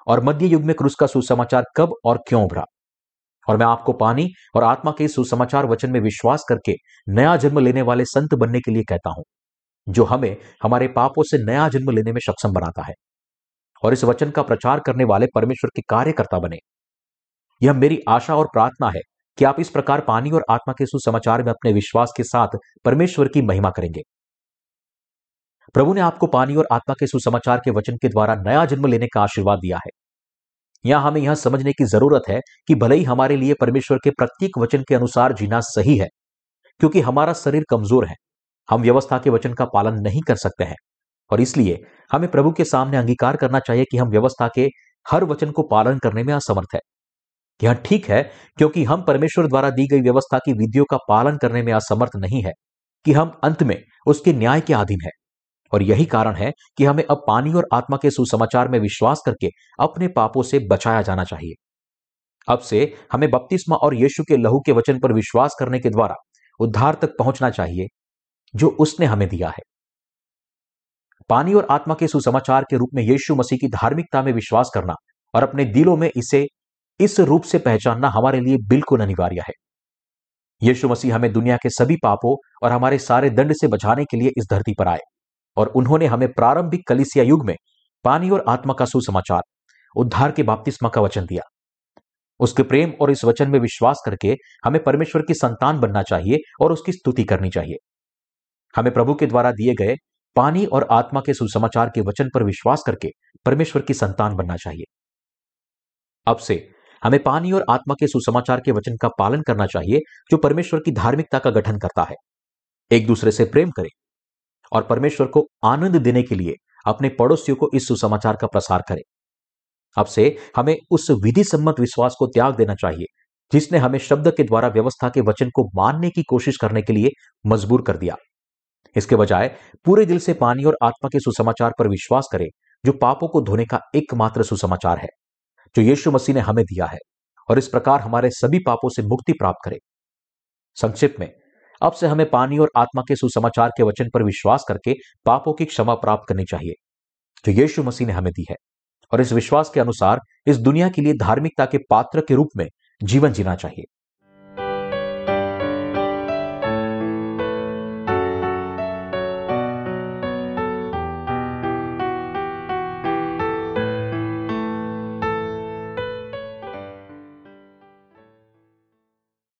और मध्य युग में क्रूस का सुसमाचार कब और क्यों उभरा? और मैं आपको पानी और आत्मा के सुसमाचार वचन में विश्वास करके नया जन्म लेने वाले संत बनने के लिए कहता हूँ, जो हमें हमारे पापों से नया जन्म लेने में सक्षम बनाता है। और इस वचन का प्रचार करने वाले परमेश्वर के कार्यकर्ता बने। यह मेरी आशा और प्रार्थना है कि आप इस प्रकार पानी और आत्मा के सुसमाचार में अपने विश्वास के साथ परमेश्वर की महिमा करेंगे। प्रभु ने आपको पानी और आत्मा के सुसमाचार के वचन के द्वारा नया जन्म लेने का आशीर्वाद दिया है। यहाँ हमें यह समझने की ज़रूरत है कि भले ही हमारे लिए परमेश्वर के प्रत्येक वचन के अनुसार जीना सही है, क्योंकि हमारा शरीर कमज़ोर है, हम व्यवस्था के वचन का पालन नहीं कर सकते हैं, और इसलिए हमें प्रभु के सामने अंगीकार करना चाहिए कि हम व्यवस्था के हर वचन को पालन करने में असमर्थ है। यह ठीक है, क्योंकि हम परमेश्वर द्वारा दी गई व्यवस्था की विधियों का पालन करने में असमर्थ नहीं है कि हम अंत में उसके न्याय के अधीन है। और यही कारण है कि हमें अब पानी और आत्मा के सुसमाचार में विश्वास करके अपने पापों से बचाया जाना चाहिए। अब से हमें बपतिस्मा और यीशु के लहू के वचन पर विश्वास करने के द्वारा उद्धार तक पहुँचना चाहिए, जो उसने हमें दिया है। पानी और आत्मा के सुसमाचार के रूप में यीशु मसीह की धार्मिकता में विश्वास करना और अपने दिलों में इसे इस रूप से पहचानना हमारे लिए बिल्कुल अनिवार्य है। यीशु मसीह हमें दुनिया के सभी पापों और हमारे सारे दंड से बचाने के लिए इस धरती पर आए और उन्होंने हमें प्रारंभिक कलिसिया युग में पानी और आत्मा का सुसमाचार, उद्धार के बाप्तिस्मा का वचन दिया। उसके प्रेम और इस वचन में विश्वास करके हमें परमेश्वर की संतान बनना चाहिए और उसकी स्तुति करनी चाहिए। हमें प्रभु के द्वारा दिए गए पानी और आत्मा के सुसमाचार के वचन पर विश्वास करके परमेश्वर की संतान बनना चाहिए। अब से हमें पानी और आत्मा के सुसमाचार के वचन का पालन करना चाहिए, जो परमेश्वर की धार्मिकता का गठन करता है। एक दूसरे से प्रेम करें और परमेश्वर को आनंद देने के लिए अपने पड़ोसियों को इस सुसमाचार का प्रसार करें। अब से हमें उस विधि सम्मत विश्वास को त्याग देना चाहिए, जिसने हमें शब्द के द्वारा व्यवस्था के वचन को मानने की कोशिश करने के लिए मजबूर कर दिया। इसके बजाय पूरे दिल से पानी और आत्मा के सुसमाचार पर विश्वास करें, जो पापों को धोने का एकमात्र सुसमाचार है। जो यीशु मसीह ने हमें दिया है और इस प्रकार हमारे सभी पापों से मुक्ति प्राप्त करें। संक्षिप्त में, अब से हमें पानी और आत्मा के सुसमाचार के वचन पर विश्वास करके पापों की क्षमा प्राप्त करनी चाहिए, जो यीशु मसीह ने हमें दी है, और इस विश्वास के अनुसार इस दुनिया के लिए धार्मिकता के पात्र के रूप में जीवन जीना चाहिए।